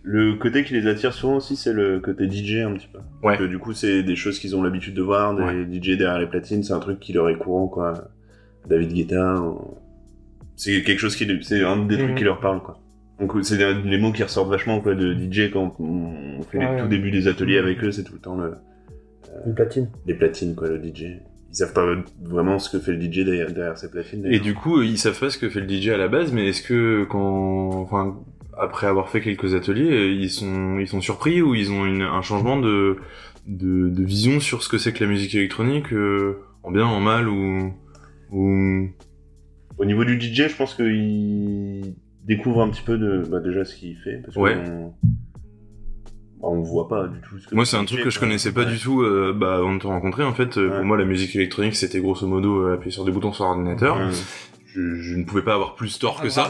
[SPEAKER 4] Le côté qui les attire souvent aussi, c'est le côté DJ un petit peu.
[SPEAKER 1] Ouais.
[SPEAKER 4] Parce que du coup, c'est des choses qu'ils ont l'habitude de voir, des
[SPEAKER 1] Ouais.
[SPEAKER 4] DJ derrière les platines, c'est un truc qui leur est courant, quoi. David Guetta, euh, c'est quelque chose qui, c'est un des trucs
[SPEAKER 3] Mhm.
[SPEAKER 4] qui leur parle, quoi. Donc c'est des- les mots qui ressortent vachement, quoi, de DJ quand on fait les tout
[SPEAKER 3] ouais.
[SPEAKER 4] début des ateliers avec eux, c'est tout le temps le,
[SPEAKER 2] Une platine.
[SPEAKER 4] les platines, quoi, le DJ. Ils savent pas vraiment ce que fait le DJ derrière, derrière ses platines.
[SPEAKER 1] Et du coup, ils savent pas ce que fait le DJ à la base, mais est-ce que quand, enfin, après avoir fait quelques ateliers, ils sont, ils sont surpris ou ils ont une, un changement de, de, de vision sur ce que c'est que la musique électronique, euh, en bien, en mal ou, ou,
[SPEAKER 4] Au niveau du DJ, je pense qu'il découvre un petit peu de, bah, déjà ce qu'il fait, parce
[SPEAKER 1] Ouais.
[SPEAKER 4] qu'on bah, on voit pas du tout ce que
[SPEAKER 1] Moi, c'est un truc que je connaissais pas
[SPEAKER 4] Ouais.
[SPEAKER 1] du tout euh, bah, avant de te rencontrer. En fait, Euh,
[SPEAKER 4] Ouais.
[SPEAKER 1] pour moi, la musique électronique, c'était grosso modo euh, appuyer sur des boutons sur ordinateur.
[SPEAKER 4] Ouais.
[SPEAKER 1] Je, je ne pouvais pas avoir plus tort que ça.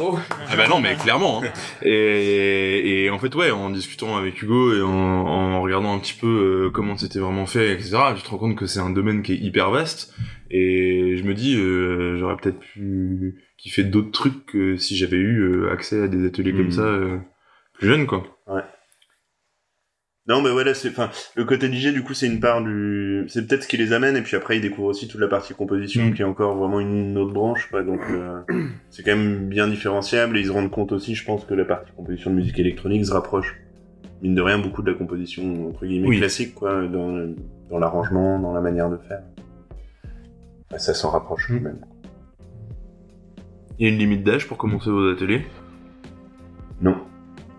[SPEAKER 1] Ah bah non, mais clairement. hein. Et, et en fait, ouais, en discutant avec Hugo et en, en regardant un petit peu euh, comment c'était vraiment fait, etc., tu te rends compte que c'est un domaine qui est hyper vaste. Et je me dis, euh, j'aurais peut-être pu kiffer d'autres trucs que si j'avais eu euh, accès à des ateliers comme
[SPEAKER 4] Mhm.
[SPEAKER 1] ça euh, plus jeune, quoi.
[SPEAKER 4] Non, mais voilà, c'est, enfin, le côté DJ, du coup, c'est une part du, c'est peut-être ce qui les amène, et puis après, ils découvrent aussi toute la partie composition,
[SPEAKER 1] Mm.
[SPEAKER 4] qui est encore vraiment une autre branche, quoi, donc, euh, <clears throat> c'est quand même bien différenciable, et ils se rendent compte aussi, je pense, que la partie composition de musique électronique se rapproche, mine de rien, beaucoup de la composition, entre guillemets,
[SPEAKER 1] Oui.
[SPEAKER 4] classique, quoi, dans, dans l'arrangement, dans la manière de faire. Bah, ça s'en rapproche,
[SPEAKER 1] Mm.
[SPEAKER 4] quand même.
[SPEAKER 1] Il y a une limite d'âge pour commencer vos ateliers?
[SPEAKER 4] Non.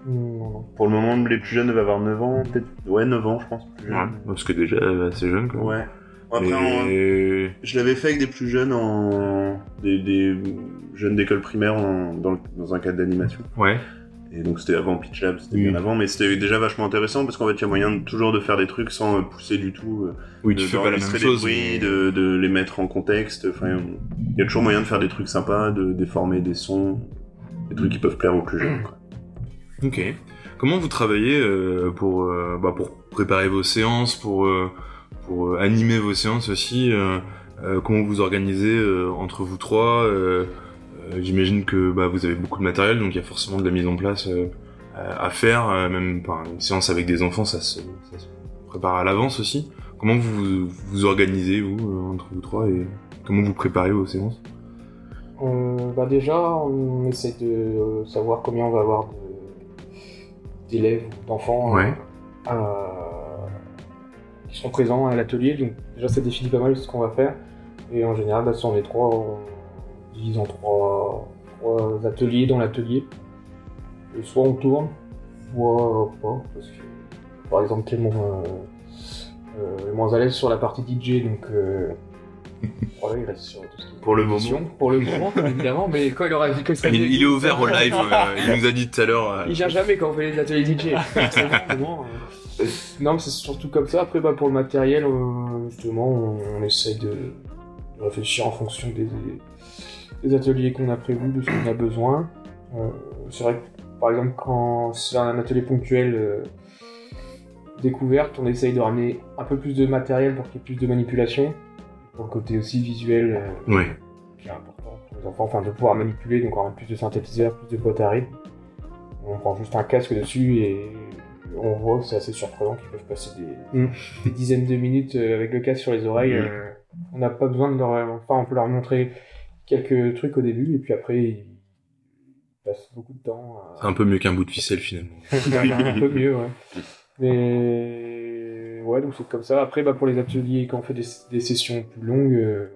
[SPEAKER 3] Non.
[SPEAKER 4] Pour le moment, les plus jeunes devaient avoir 9 ans, peut-être, ouais, 9 ans, je pense, plus jeunes.
[SPEAKER 1] Parce que déjà, assez jeune, quoi.
[SPEAKER 4] Ouais. Après, Je l'avais fait avec des plus jeunes en des, des jeunes d'école primaire en- dans, le- dans un cadre d'animation.
[SPEAKER 1] Ouais.
[SPEAKER 4] Et donc c'était avant Pitch Lab, c'était
[SPEAKER 1] Oui.
[SPEAKER 4] bien avant, mais c'était déjà vachement intéressant parce qu'en fait il y a moyen de- toujours de faire des trucs sans euh, pousser du tout, euh,
[SPEAKER 1] Oui,
[SPEAKER 4] de
[SPEAKER 1] tu fais pas la même chose.
[SPEAKER 4] bruits,
[SPEAKER 1] mais-
[SPEAKER 4] de, de les mettre en contexte. Enfin, il y a toujours moyen de faire des trucs sympas, de déformer des sons, des trucs qui peuvent plaire aux plus jeunes. Quoi.
[SPEAKER 1] Ok. Comment vous travaillez euh, pour, euh, bah, pour préparer vos séances, pour, euh, pour euh, animer vos séances aussi Comment vous organisez entre vous trois J'imagine que bah, vous avez beaucoup de matériel, donc il y a forcément de la mise en place à faire. même une séance avec des enfants, ça se, ça se prépare à l'avance aussi. Comment vous vous organisez, vous, entre vous trois, et comment vous préparez vos séances?
[SPEAKER 3] Euh, bah déjà, on essaie de savoir combien on va avoir d'élèves ou d'enfants euh,
[SPEAKER 1] Ouais.
[SPEAKER 3] qui seront présents à l'atelier. Donc déjà, ça définit pas mal ce qu'on va faire. Et en général, bah, si on est trois, on divise en trois, trois ateliers dans l'atelier. Et soit on tourne, soit pas. Parce que, par exemple, Clément euh, euh, est moins à l'aise sur la partie DJ, donc voilà, il reste sur tout ce qui est
[SPEAKER 1] Pour le moment.
[SPEAKER 3] Pour le moment, <laughs> évidemment, mais quand il aura vu que ça
[SPEAKER 1] il, il est ouvert au live, euh, il nous a dit tout à l'heure. euh,
[SPEAKER 3] il gère jamais quand on fait les ateliers DJ. <laughs> C'est euh, Non, mais c'est surtout comme ça. Après, bah, pour le matériel, euh, justement, on, on essaye de, de réfléchir en fonction des, des ateliers qu'on a prévus, de ce qu'on a besoin. Euh, c'est vrai que, par exemple, quand c'est un atelier ponctuel euh, découverte, on essaye de ramener un peu plus de matériel pour qu'il y ait plus de manipulation. Pour le côté aussi visuel, euh,
[SPEAKER 1] Ouais.
[SPEAKER 3] qui est important pour les enfants, enfin de pouvoir manipuler, donc on a plus de synthétiseurs, plus de boîtes à rythme. On prend juste un casque dessus et on voit que c'est assez surprenant qu'ils peuvent passer des,
[SPEAKER 2] Mm.
[SPEAKER 3] des dizaines de minutes euh, avec le casque sur les oreilles.
[SPEAKER 1] Mm.
[SPEAKER 3] euh, on n'a pas besoin de leur... Enfin, on peut leur montrer quelques trucs au début et puis après ils passent beaucoup de temps
[SPEAKER 1] C'est
[SPEAKER 3] à...
[SPEAKER 1] un peu mieux qu'un bout de ficelle finalement. <laughs>
[SPEAKER 3] un peu mieux, ouais. <laughs> Mais ouais, donc c'est comme ça. Après, bah, pour les ateliers, quand on fait des, des sessions plus longues, euh,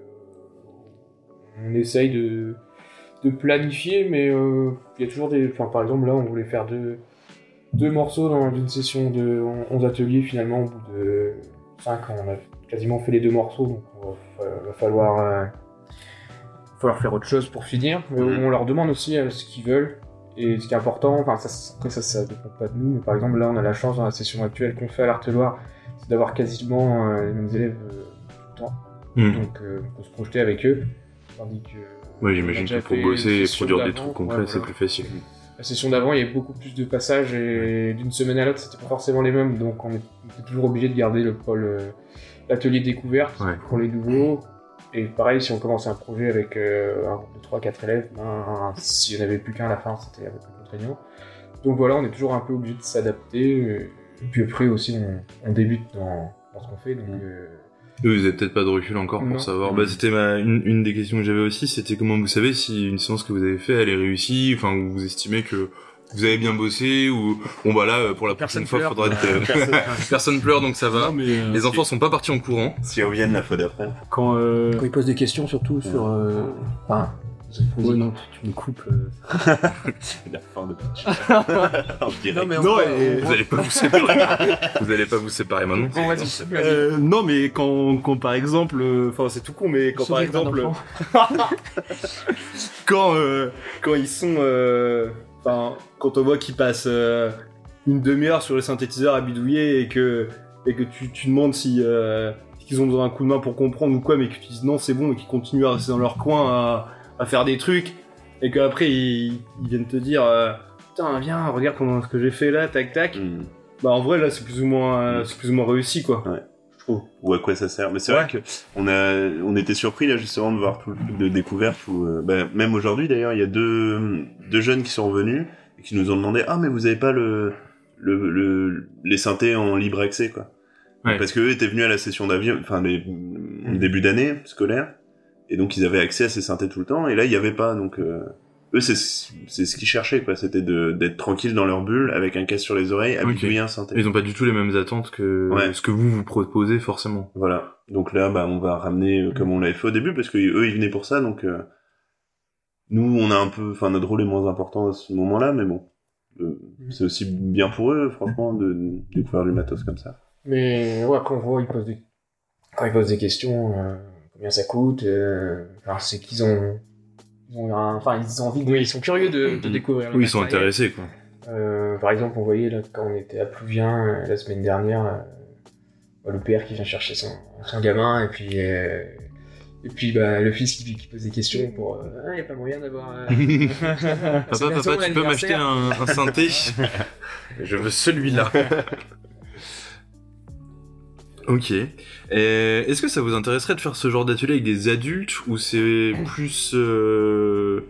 [SPEAKER 3] on essaye de, de planifier, mais euh, il y a toujours des. Enfin, par exemple, là, on voulait faire deux, deux morceaux dans une session de 11 ateliers. Finalement, au bout de 5 on a quasiment fait les deux morceaux, donc il va, va falloir, euh, falloir faire autre chose pour finir. Mais
[SPEAKER 4] Mhm.
[SPEAKER 3] on leur demande aussi ce qu'ils veulent. Et ce qui est important, enfin, ça, après ça, ça dépend pas de nous, mais par exemple, là, on a la chance dans la session actuelle qu'on fait à l'Arte-Loire, c'est d'avoir quasiment euh, les mêmes élèves euh, tout le temps.
[SPEAKER 1] Hmm.
[SPEAKER 3] Donc, euh, on peut se projeter avec eux. Tandis que. On a
[SPEAKER 1] j'imagine que pour bosser et produire des trucs concrets,
[SPEAKER 3] ouais,
[SPEAKER 1] c'est
[SPEAKER 3] voilà.
[SPEAKER 1] plus facile.
[SPEAKER 3] La session d'avant, il y avait beaucoup plus de passages et d'une semaine à l'autre, c'était pas forcément les mêmes. Donc, on était toujours obligé de garder le pôle, euh, l'atelier découverte
[SPEAKER 1] Ouais.
[SPEAKER 3] pour les nouveaux. Et pareil, si on commençait un projet avec euh, un groupe de 3-4 élèves, ben, s'il n'y en avait plus qu'un à la fin, c'était un peu plus contraignant. Donc voilà, on est toujours un peu obligé de s'adapter. Et puis après aussi, on, on débute dans, dans ce qu'on fait. Donc, euh,
[SPEAKER 1] Eux, vous avez peut-être pas de recul encore pour
[SPEAKER 3] Non.
[SPEAKER 1] savoir.
[SPEAKER 4] Mm.
[SPEAKER 1] Bah, c'était ma, une, une des questions que j'avais aussi, c'était comment vous savez si une séance que vous avez fait, elle est réussie, enfin, ou vous estimez que vous avez bien bossé, ou, bon, bah là, pour la
[SPEAKER 2] Personne
[SPEAKER 1] prochaine fois,
[SPEAKER 2] pleure.
[SPEAKER 1] faudra être, euh, <laughs> personne pleure, donc ça va.
[SPEAKER 2] Non, mais, euh,
[SPEAKER 1] Les enfants sont pas partis en courant.
[SPEAKER 4] S'ils reviennent la fois d'après.
[SPEAKER 2] quand. euh,
[SPEAKER 3] Quand ils posent des questions, surtout sur. euh, Enfin,
[SPEAKER 2] Ouais, non, tu me coupes. euh. <laughs>
[SPEAKER 4] La fin de <laughs> direct.
[SPEAKER 2] Non, mais non, et-
[SPEAKER 1] Vous allez pas vous séparer. vous allez pas vous séparer maintenant.
[SPEAKER 3] Bon, vas-y,
[SPEAKER 2] Euh, non, mais quand, quand par exemple, euh, enfin c'est tout con, mais quand par exemple, quand euh, quand ils sont, euh, enfin quand on voit qu'ils passent euh, une demi-heure sur le synthétiseur à bidouiller et que et que tu, tu demandes si euh, qu'ils ont besoin d'un coup de main pour comprendre ou quoi, mais que tu dis non c'est bon et qu'ils continuent à rester dans leur coin à, à faire des trucs et qu'après ils, ils viennent te dire euh, putain viens regarde comment ce que j'ai fait là tac tac
[SPEAKER 4] Hmm.
[SPEAKER 2] bah en vrai là c'est plus ou moins euh, c'est plus ou moins réussi quoi
[SPEAKER 4] Ouais. Ou à quoi ça sert Mais c'est
[SPEAKER 2] Ouais.
[SPEAKER 4] vrai que on a, on était surpris là justement de voir tout le truc de découverte. Où, euh, bah, même aujourd'hui d'ailleurs, il y a deux, deux jeunes qui sont revenus et qui nous ont demandé ah mais vous avez pas le, le, le les synthés en libre accès quoi
[SPEAKER 1] Ouais.
[SPEAKER 4] Parce que eux étaient venus à la session d'avion, enfin les le début d'année scolaire, et donc ils avaient accès à ces synthés tout le temps. Et là il y avait pas donc. euh, eux, c'est c'est ce qu'ils cherchaient, quoi. C'était de- d'être tranquille dans leur bulle, avec un casque sur les oreilles, à
[SPEAKER 1] Ok.
[SPEAKER 4] bidouiller un synthé.
[SPEAKER 1] Ils ont pas du tout les mêmes attentes que
[SPEAKER 4] Ouais.
[SPEAKER 1] ce que vous vous proposez forcément.
[SPEAKER 4] Voilà. Donc là, bah, on va ramener euh, comme on l'avait fait au début, parce que eux, ils venaient pour ça, donc euh, nous, on a un peu, enfin, notre rôle est moins important à ce moment-là, mais bon, Euh, c'est aussi bien pour eux, franchement, de, de découvrir du matos comme ça.
[SPEAKER 3] Mais ouais, quand on voit, ils posent des, quand ils posent des questions, euh, combien ça coûte, euh, alors c'est qu'ils ont, ont un- enfin ils ont envie, de, ils sont curieux de, de
[SPEAKER 1] Mhm.
[SPEAKER 3] découvrir. le
[SPEAKER 1] Oui, ils sont intéressés, quoi.
[SPEAKER 3] Euh, par exemple, on voyait là, quand on était à Plouvien euh, la semaine dernière, euh, le père qui vient chercher son, son gamin et puis euh, et puis bah, le fils qui, qui pose des questions pour euh, ah y a pas moyen d'avoir. euh, <laughs> <laughs>
[SPEAKER 1] Papa, papa, tu peux m'acheter un synthé? <laughs> Je veux celui-là. Ok. Et Est-ce que ça vous intéresserait de faire ce genre d'atelier avec des adultes ou c'est plus... euh,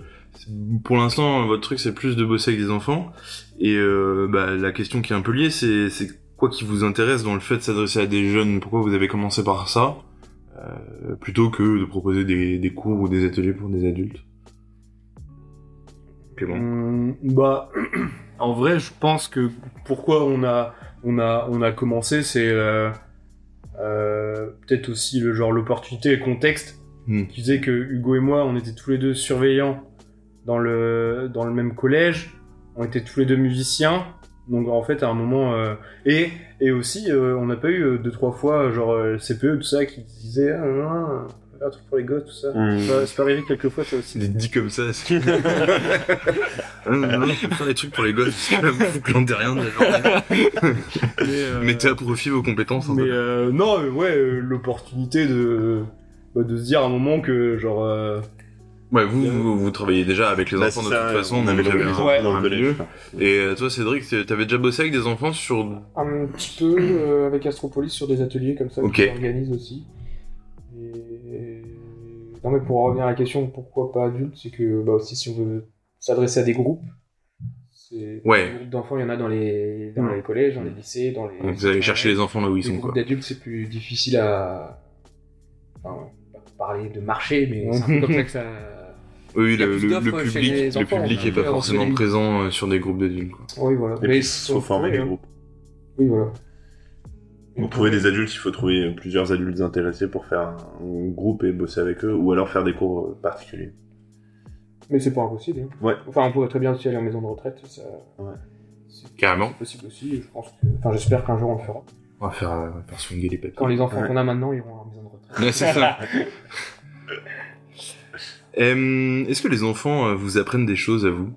[SPEAKER 1] Pour l'instant, votre truc, c'est plus de bosser avec des enfants? Et euh, bah, la question qui est un peu liée, c'est quoi qui vous intéresse dans le fait de s'adresser à des jeunes? Pourquoi vous avez commencé par ça? Euh, plutôt que de proposer des, cours ou des ateliers pour des adultes Clément.
[SPEAKER 2] Hum, bah, <clears throat> en vrai, je pense que pourquoi on a, on a, on a commencé, c'est euh, euh, peut-être aussi le genre l'opportunité et le contexte
[SPEAKER 1] Hmm.
[SPEAKER 2] qui faisait que Hugo et moi, on était tous les deux surveillants dans le, dans le même collège. On était tous les deux musiciens. Donc en fait, à un moment, euh, et et aussi, euh, on n'a pas eu euh, deux trois fois genre euh, CPE tout ça qui disaient ah, un truc pour les gosses tout ça.
[SPEAKER 4] Mmh.
[SPEAKER 2] Ça- C'est pas arrivé quelques fois ça aussi.
[SPEAKER 1] C'est dit comme ça. c'est- non, non, faut faire des trucs pour les gosses. parce que là, Vous plantez rien de la.
[SPEAKER 2] Mais, euh,
[SPEAKER 1] Mettez à profit vos compétences. hein.
[SPEAKER 2] Mais euh, non, euh, ouais, euh, l'opportunité de bah, de se dire à un moment que genre euh,
[SPEAKER 1] Ouais, vous, vous, vous travaillez déjà avec les
[SPEAKER 4] Bah,
[SPEAKER 1] enfants de
[SPEAKER 4] ça,
[SPEAKER 1] toute façon.
[SPEAKER 4] on avait enfants
[SPEAKER 1] un-
[SPEAKER 4] dans le
[SPEAKER 1] milieu. Et toi, Cédric, t'avais déjà bossé avec des enfants sur.
[SPEAKER 3] Un petit peu euh, avec Astropolis sur des ateliers comme ça
[SPEAKER 1] Ok.
[SPEAKER 3] qu'on organise aussi. Non mais pour revenir à la question pourquoi pas adulte, c'est que bah aussi si on veut s'adresser à des groupes, c'est
[SPEAKER 1] Ouais.
[SPEAKER 3] des groupes d'enfants il y en a dans les dans
[SPEAKER 2] Mm.
[SPEAKER 3] les collèges, dans les lycées, dans les.
[SPEAKER 1] Vous allez chercher les enfants là où ils
[SPEAKER 3] Les
[SPEAKER 1] sont, quoi.
[SPEAKER 3] d'adultes c'est plus difficile à enfin, pas parler de marché mais c'est un peu comme ça que ça.
[SPEAKER 1] Oui, le, public, le
[SPEAKER 3] enfants,
[SPEAKER 1] public
[SPEAKER 3] on
[SPEAKER 1] est
[SPEAKER 3] peut
[SPEAKER 1] pas forcément présent euh, sur des groupes d'adultes. quoi.
[SPEAKER 3] Oui voilà.
[SPEAKER 4] Et
[SPEAKER 3] Mais
[SPEAKER 4] puis, faut former
[SPEAKER 3] ouais,
[SPEAKER 4] des
[SPEAKER 3] hein.
[SPEAKER 4] groupes.
[SPEAKER 3] Oui voilà.
[SPEAKER 4] Pour trouver des adultes, il faut trouver plusieurs adultes intéressés pour faire un groupe et bosser avec eux, ou alors faire des cours euh, particuliers.
[SPEAKER 3] Mais c'est pas impossible. hein.
[SPEAKER 4] Ouais.
[SPEAKER 3] Enfin, on pourrait très bien aussi aller en maison de retraite. Ça...
[SPEAKER 4] Ouais.
[SPEAKER 3] C'est
[SPEAKER 1] Carrément.
[SPEAKER 3] c'est possible aussi. et Je pense que... Enfin, j'espère qu'un jour on le fera.
[SPEAKER 1] On va faire, euh, on va faire swinguer les papiers.
[SPEAKER 3] Quand les enfants
[SPEAKER 4] Ouais.
[SPEAKER 3] qu'on a maintenant iront en maison de retraite.
[SPEAKER 1] Ouais, c'est ça. <laughs> Euh, Est-ce que les enfants euh, vous apprennent des choses à vous?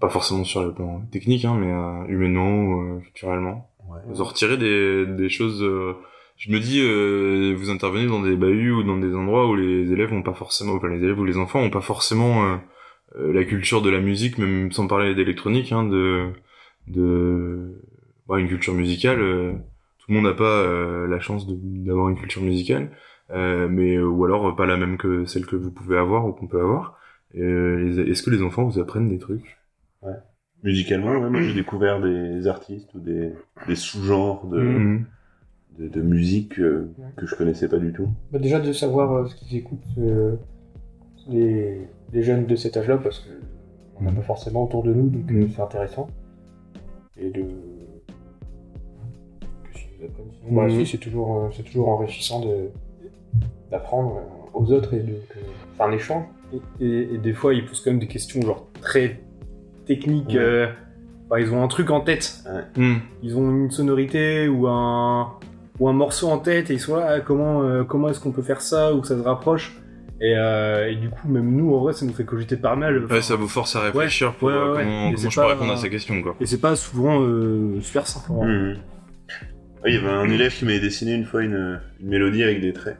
[SPEAKER 1] Pas forcément sur le plan technique, hein, mais euh, humainement ou euh, Vous en retirez des, des choses. euh, je me dis, euh, vous intervenez dans des bahuts ou dans des endroits où les élèves ont pas forcément, enfin les élèves ou les enfants ont pas forcément euh, euh, la culture de la musique, même sans parler d'électronique, hein, de de ouais, une culture musicale. euh, tout le monde n'a pas euh, la chance d'avoir une culture musicale, euh, mais ou alors pas la même que celle que vous pouvez avoir ou qu'on peut avoir. Euh, Est-ce que les enfants vous apprennent des trucs?
[SPEAKER 4] Musicalement, moi j'ai <clears throat> découvert des artistes ou des, des sous-genres de,
[SPEAKER 1] Mhm.
[SPEAKER 4] de, de musique euh,
[SPEAKER 3] Ouais.
[SPEAKER 4] que je connaissais pas du tout.
[SPEAKER 3] Bah, déjà de savoir euh, ce qu'ils écoutent euh, les, les jeunes de cet âge-là, parce que on n'a pas forcément autour de nous, donc euh, c'est intéressant. Et de. que s'ils nous apprennent sinon, bah,
[SPEAKER 1] Mhm.
[SPEAKER 3] si, c'est toujours, euh, c'est toujours enrichissant de d'apprendre euh, aux autres et de faire un échange.
[SPEAKER 2] Et, et- et des fois, ils posent quand même des questions genre très techniques.
[SPEAKER 4] Ouais.
[SPEAKER 2] euh, bah, ils ont un truc en tête.
[SPEAKER 1] Mhm.
[SPEAKER 2] Ils ont une sonorité ou un ou un morceau en tête et ils sont là ah, comment euh, comment est-ce qu'on peut faire ça ou que ça se rapproche. Et, euh, et du coup, même nous, en vrai, ça nous fait cogiter pas mal.
[SPEAKER 1] Ouais, ça vous force à réfléchir pour
[SPEAKER 2] ouais, ouais,
[SPEAKER 1] comment,
[SPEAKER 2] mais
[SPEAKER 1] comment
[SPEAKER 2] c'est
[SPEAKER 1] je peux
[SPEAKER 2] pas-
[SPEAKER 1] répondre à ces questions, quoi.
[SPEAKER 2] Et c'est pas souvent euh, super simple. vrai.
[SPEAKER 4] Mhm. Ouais, Il y avait un élève qui m'avait dessiné une fois une, une mélodie avec des traits.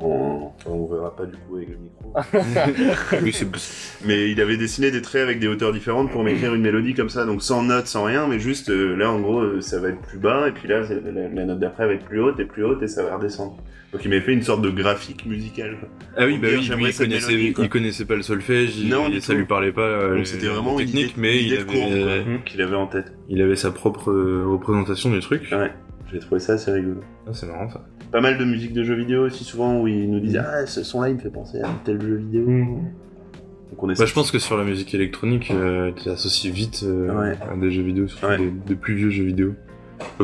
[SPEAKER 4] On, enfin, on verra pas du coup avec le micro. <laughs> Mais il avait dessiné des traits avec des hauteurs différentes pour m'écrire une mélodie comme ça, donc sans notes, sans rien, mais juste euh, là en gros euh, ça va être plus bas, et puis là c'est- la, la note d'après va être plus haute et plus haute et ça va redescendre. Donc il m'avait fait une sorte de graphique musical. quoi.
[SPEAKER 1] Ah oui, bah oui, lui, il connaissait,
[SPEAKER 4] mélodie, quoi.
[SPEAKER 1] il connaissait pas le solfège, il-
[SPEAKER 4] Non,
[SPEAKER 1] il- ça lui parlait pas euh,
[SPEAKER 4] Donc c'était vraiment
[SPEAKER 1] les
[SPEAKER 4] une idée,
[SPEAKER 1] mais
[SPEAKER 4] une
[SPEAKER 1] il
[SPEAKER 4] idée
[SPEAKER 1] avait,
[SPEAKER 4] qu'il avait en tête.
[SPEAKER 1] il avait sa propre euh, représentation du truc.
[SPEAKER 4] Ouais, j'ai trouvé ça assez rigolo.
[SPEAKER 1] Ah, c'est marrant ça.
[SPEAKER 4] Pas mal de musique de jeux vidéo aussi souvent où ils nous disent ah ce son là il me fait penser à tel jeu vidéo. Donc on essaie
[SPEAKER 1] Bah, je pense que sur la musique électronique, euh, tu associes vite euh,
[SPEAKER 4] Ouais.
[SPEAKER 1] à des jeux vidéo, surtout
[SPEAKER 4] Ouais.
[SPEAKER 1] des, des plus vieux jeux vidéo.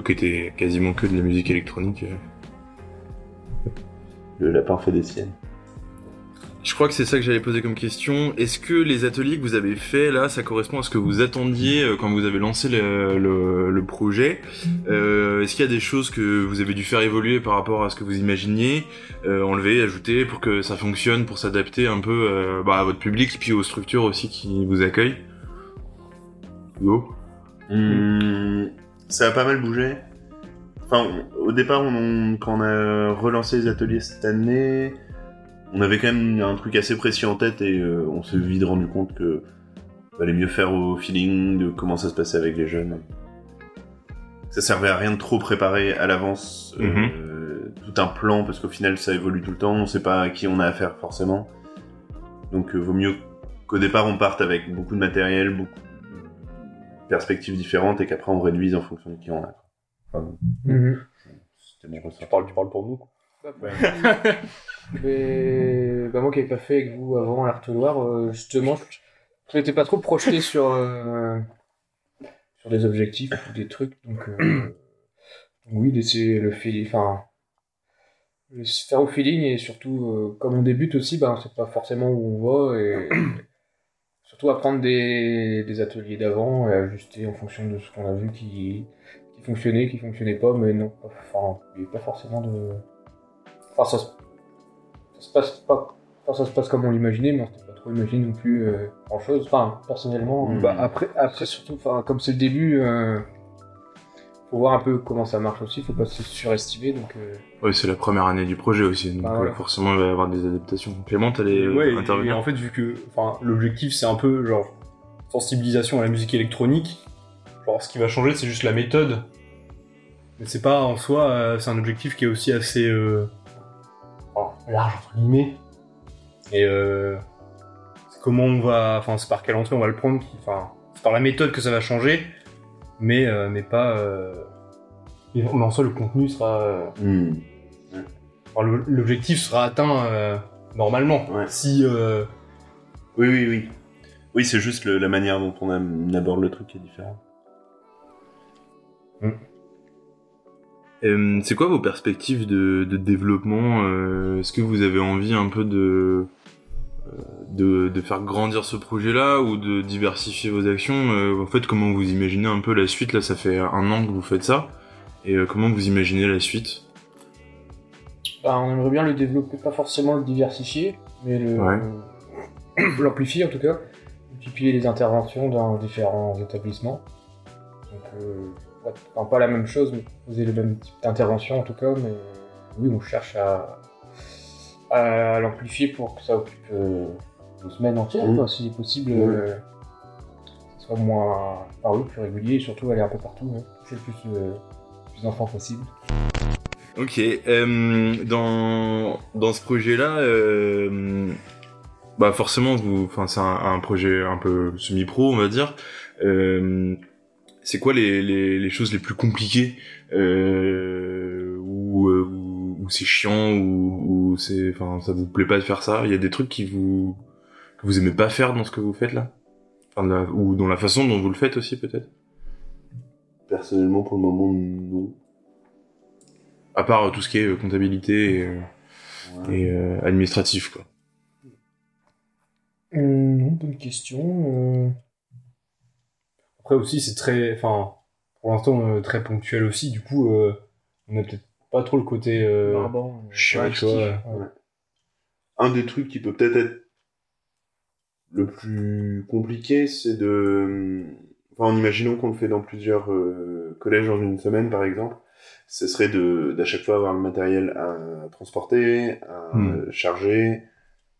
[SPEAKER 1] Qui étaient quasiment que de la musique électronique. euh.
[SPEAKER 4] le lapin fait des siennes.
[SPEAKER 1] Je crois que c'est ça que j'allais poser comme question. Est-ce que les ateliers que vous avez faits là, ça correspond à ce que vous attendiez euh, quand vous avez lancé le, projet Euh, Est-ce qu'il y a des choses que vous avez dû faire évoluer par rapport à ce que vous imaginiez, euh, enlever, ajouter pour que ça fonctionne, pour s'adapter un peu bah, à votre public puis aux structures aussi qui vous accueillent? Hugo
[SPEAKER 4] Hum, ça a pas mal bougé. Enfin, on- au départ, on- quand on a relancé les ateliers cette année, on avait quand même un truc assez précis en tête et euh, on s'est vite rendu compte que valait mieux faire au feeling de comment ça se passait avec les jeunes. Ça servait à rien de trop préparer à l'avance euh, tout un plan parce qu'au final ça évolue tout le temps, on sait pas à qui on a affaire forcément. Donc euh, vaut mieux qu'au départ on parte avec beaucoup de matériel, beaucoup de perspectives différentes et qu'après on réduise en fonction de qui on a. Enfin, c'était mon ressenti.
[SPEAKER 2] Tu parles, tu parles pour nous. quoi.
[SPEAKER 3] Mais bah, moi qui n'avais pas fait avec vous avant l'Artonoir, euh, justement, je n'étais pas trop projeté sur, euh, sur des objectifs ou des trucs. Donc, euh, oui, laisser le feeling, enfin, faire au feeling et surtout, comme on débute aussi, bah, sait pas forcément où on va et <coughs> surtout apprendre des, des ateliers d'avant et ajuster en fonction de ce qu'on a vu qui, qui fonctionnait, qui fonctionnait pas, mais non, enfin, pas forcément de. Enfin, ça se ça se passe pas enfin, ça se passe comme on l'imaginait mais on s'était pas trop imaginé non plus grand chose enfin personnellement
[SPEAKER 4] Mm.
[SPEAKER 3] euh, bah, après après surtout enfin comme c'est le début euh, faut voir un peu comment ça marche aussi faut pas se surestimer donc euh,
[SPEAKER 1] Oui, c'est la première année du projet aussi, donc
[SPEAKER 3] Ah,
[SPEAKER 1] euh, forcément il va y avoir des adaptations. Clément, t'allais
[SPEAKER 2] Ouais,
[SPEAKER 1] intervenir
[SPEAKER 2] et en fait, vu que enfin, l'objectif, c'est un peu genre sensibilisation à la musique électronique. Genre, ce qui va changer, c'est juste la méthode. Mais c'est pas en soi, euh, c'est un objectif qui est aussi assez euh, large entre guillemets. Et euh, c'est comment on va, enfin, c'est par quelle entrée on va le prendre. qui- Enfin, c'est par la méthode que ça va changer, mais mais, euh, mais pas. euh, mais en soi, le contenu sera. euh,
[SPEAKER 4] Hmm.
[SPEAKER 2] enfin, le- L'objectif sera atteint euh, normalement.
[SPEAKER 4] Ouais.
[SPEAKER 2] Si. euh,
[SPEAKER 4] Oui, oui, oui. Oui, c'est juste le- la manière dont on, aborde le truc qui est différente.
[SPEAKER 1] Euh, c'est quoi vos perspectives de, de développement euh, Est-ce que vous avez envie un peu de, euh, de, de faire grandir ce projet-là ou de diversifier vos actions Euh, En fait, comment vous imaginez un peu la suite? Là, ça fait un an que vous faites ça. Et euh, comment vous imaginez la suite?
[SPEAKER 3] Bah, on aimerait bien le développer, pas forcément le diversifier, mais le
[SPEAKER 1] Ouais. <clears throat>
[SPEAKER 3] l'amplifier en tout cas, multiplier les interventions dans différents établissements. Donc, euh, enfin, pas la même chose, mais proposer le même type d'intervention en tout cas, mais oui, on cherche à, à l'amplifier pour que ça occupe euh, deux semaines entières,
[SPEAKER 4] Mhm.
[SPEAKER 3] quoi, si possible. Euh, que ce soit moins, enfin, oui, plus régulier et surtout aller un peu partout, hein, toucher le plus, euh, plus d'enfants possible.
[SPEAKER 1] Ok. euh, dans dans ce projet-là, euh, bah forcément, vous, enfin c'est un, un projet un peu semi-pro, on va dire. C'est quoi les, les, les choses les plus compliquées euh, ou euh, ou, ou c'est chiant ou, ou c'est, enfin ça vous plaît pas de faire ça? Il y a des trucs qui vous que vous aimez pas faire dans ce que vous faites là, enfin, la- ou dans la façon dont vous le faites aussi peut-être?
[SPEAKER 4] Personnellement, pour le moment, non.
[SPEAKER 1] À part euh, tout ce qui est euh, comptabilité et, euh,
[SPEAKER 4] Ouais.
[SPEAKER 1] et euh, administratif quoi.
[SPEAKER 3] Non, bonne question.
[SPEAKER 2] Après aussi, c'est très, enfin, pour l'instant, euh, très ponctuel aussi. Du coup, euh, on a peut-être pas trop le côté euh,
[SPEAKER 3] barbant,
[SPEAKER 2] chiant, tu vois.
[SPEAKER 3] ouais.
[SPEAKER 4] Un des trucs qui peut peut-être être le plus compliqué, c'est de... Enfin, en imaginant qu'on le fait dans plusieurs euh, collèges dans une semaine, par exemple, ce serait de d'à chaque fois avoir le matériel à transporter, à
[SPEAKER 1] Hmm.
[SPEAKER 4] charger,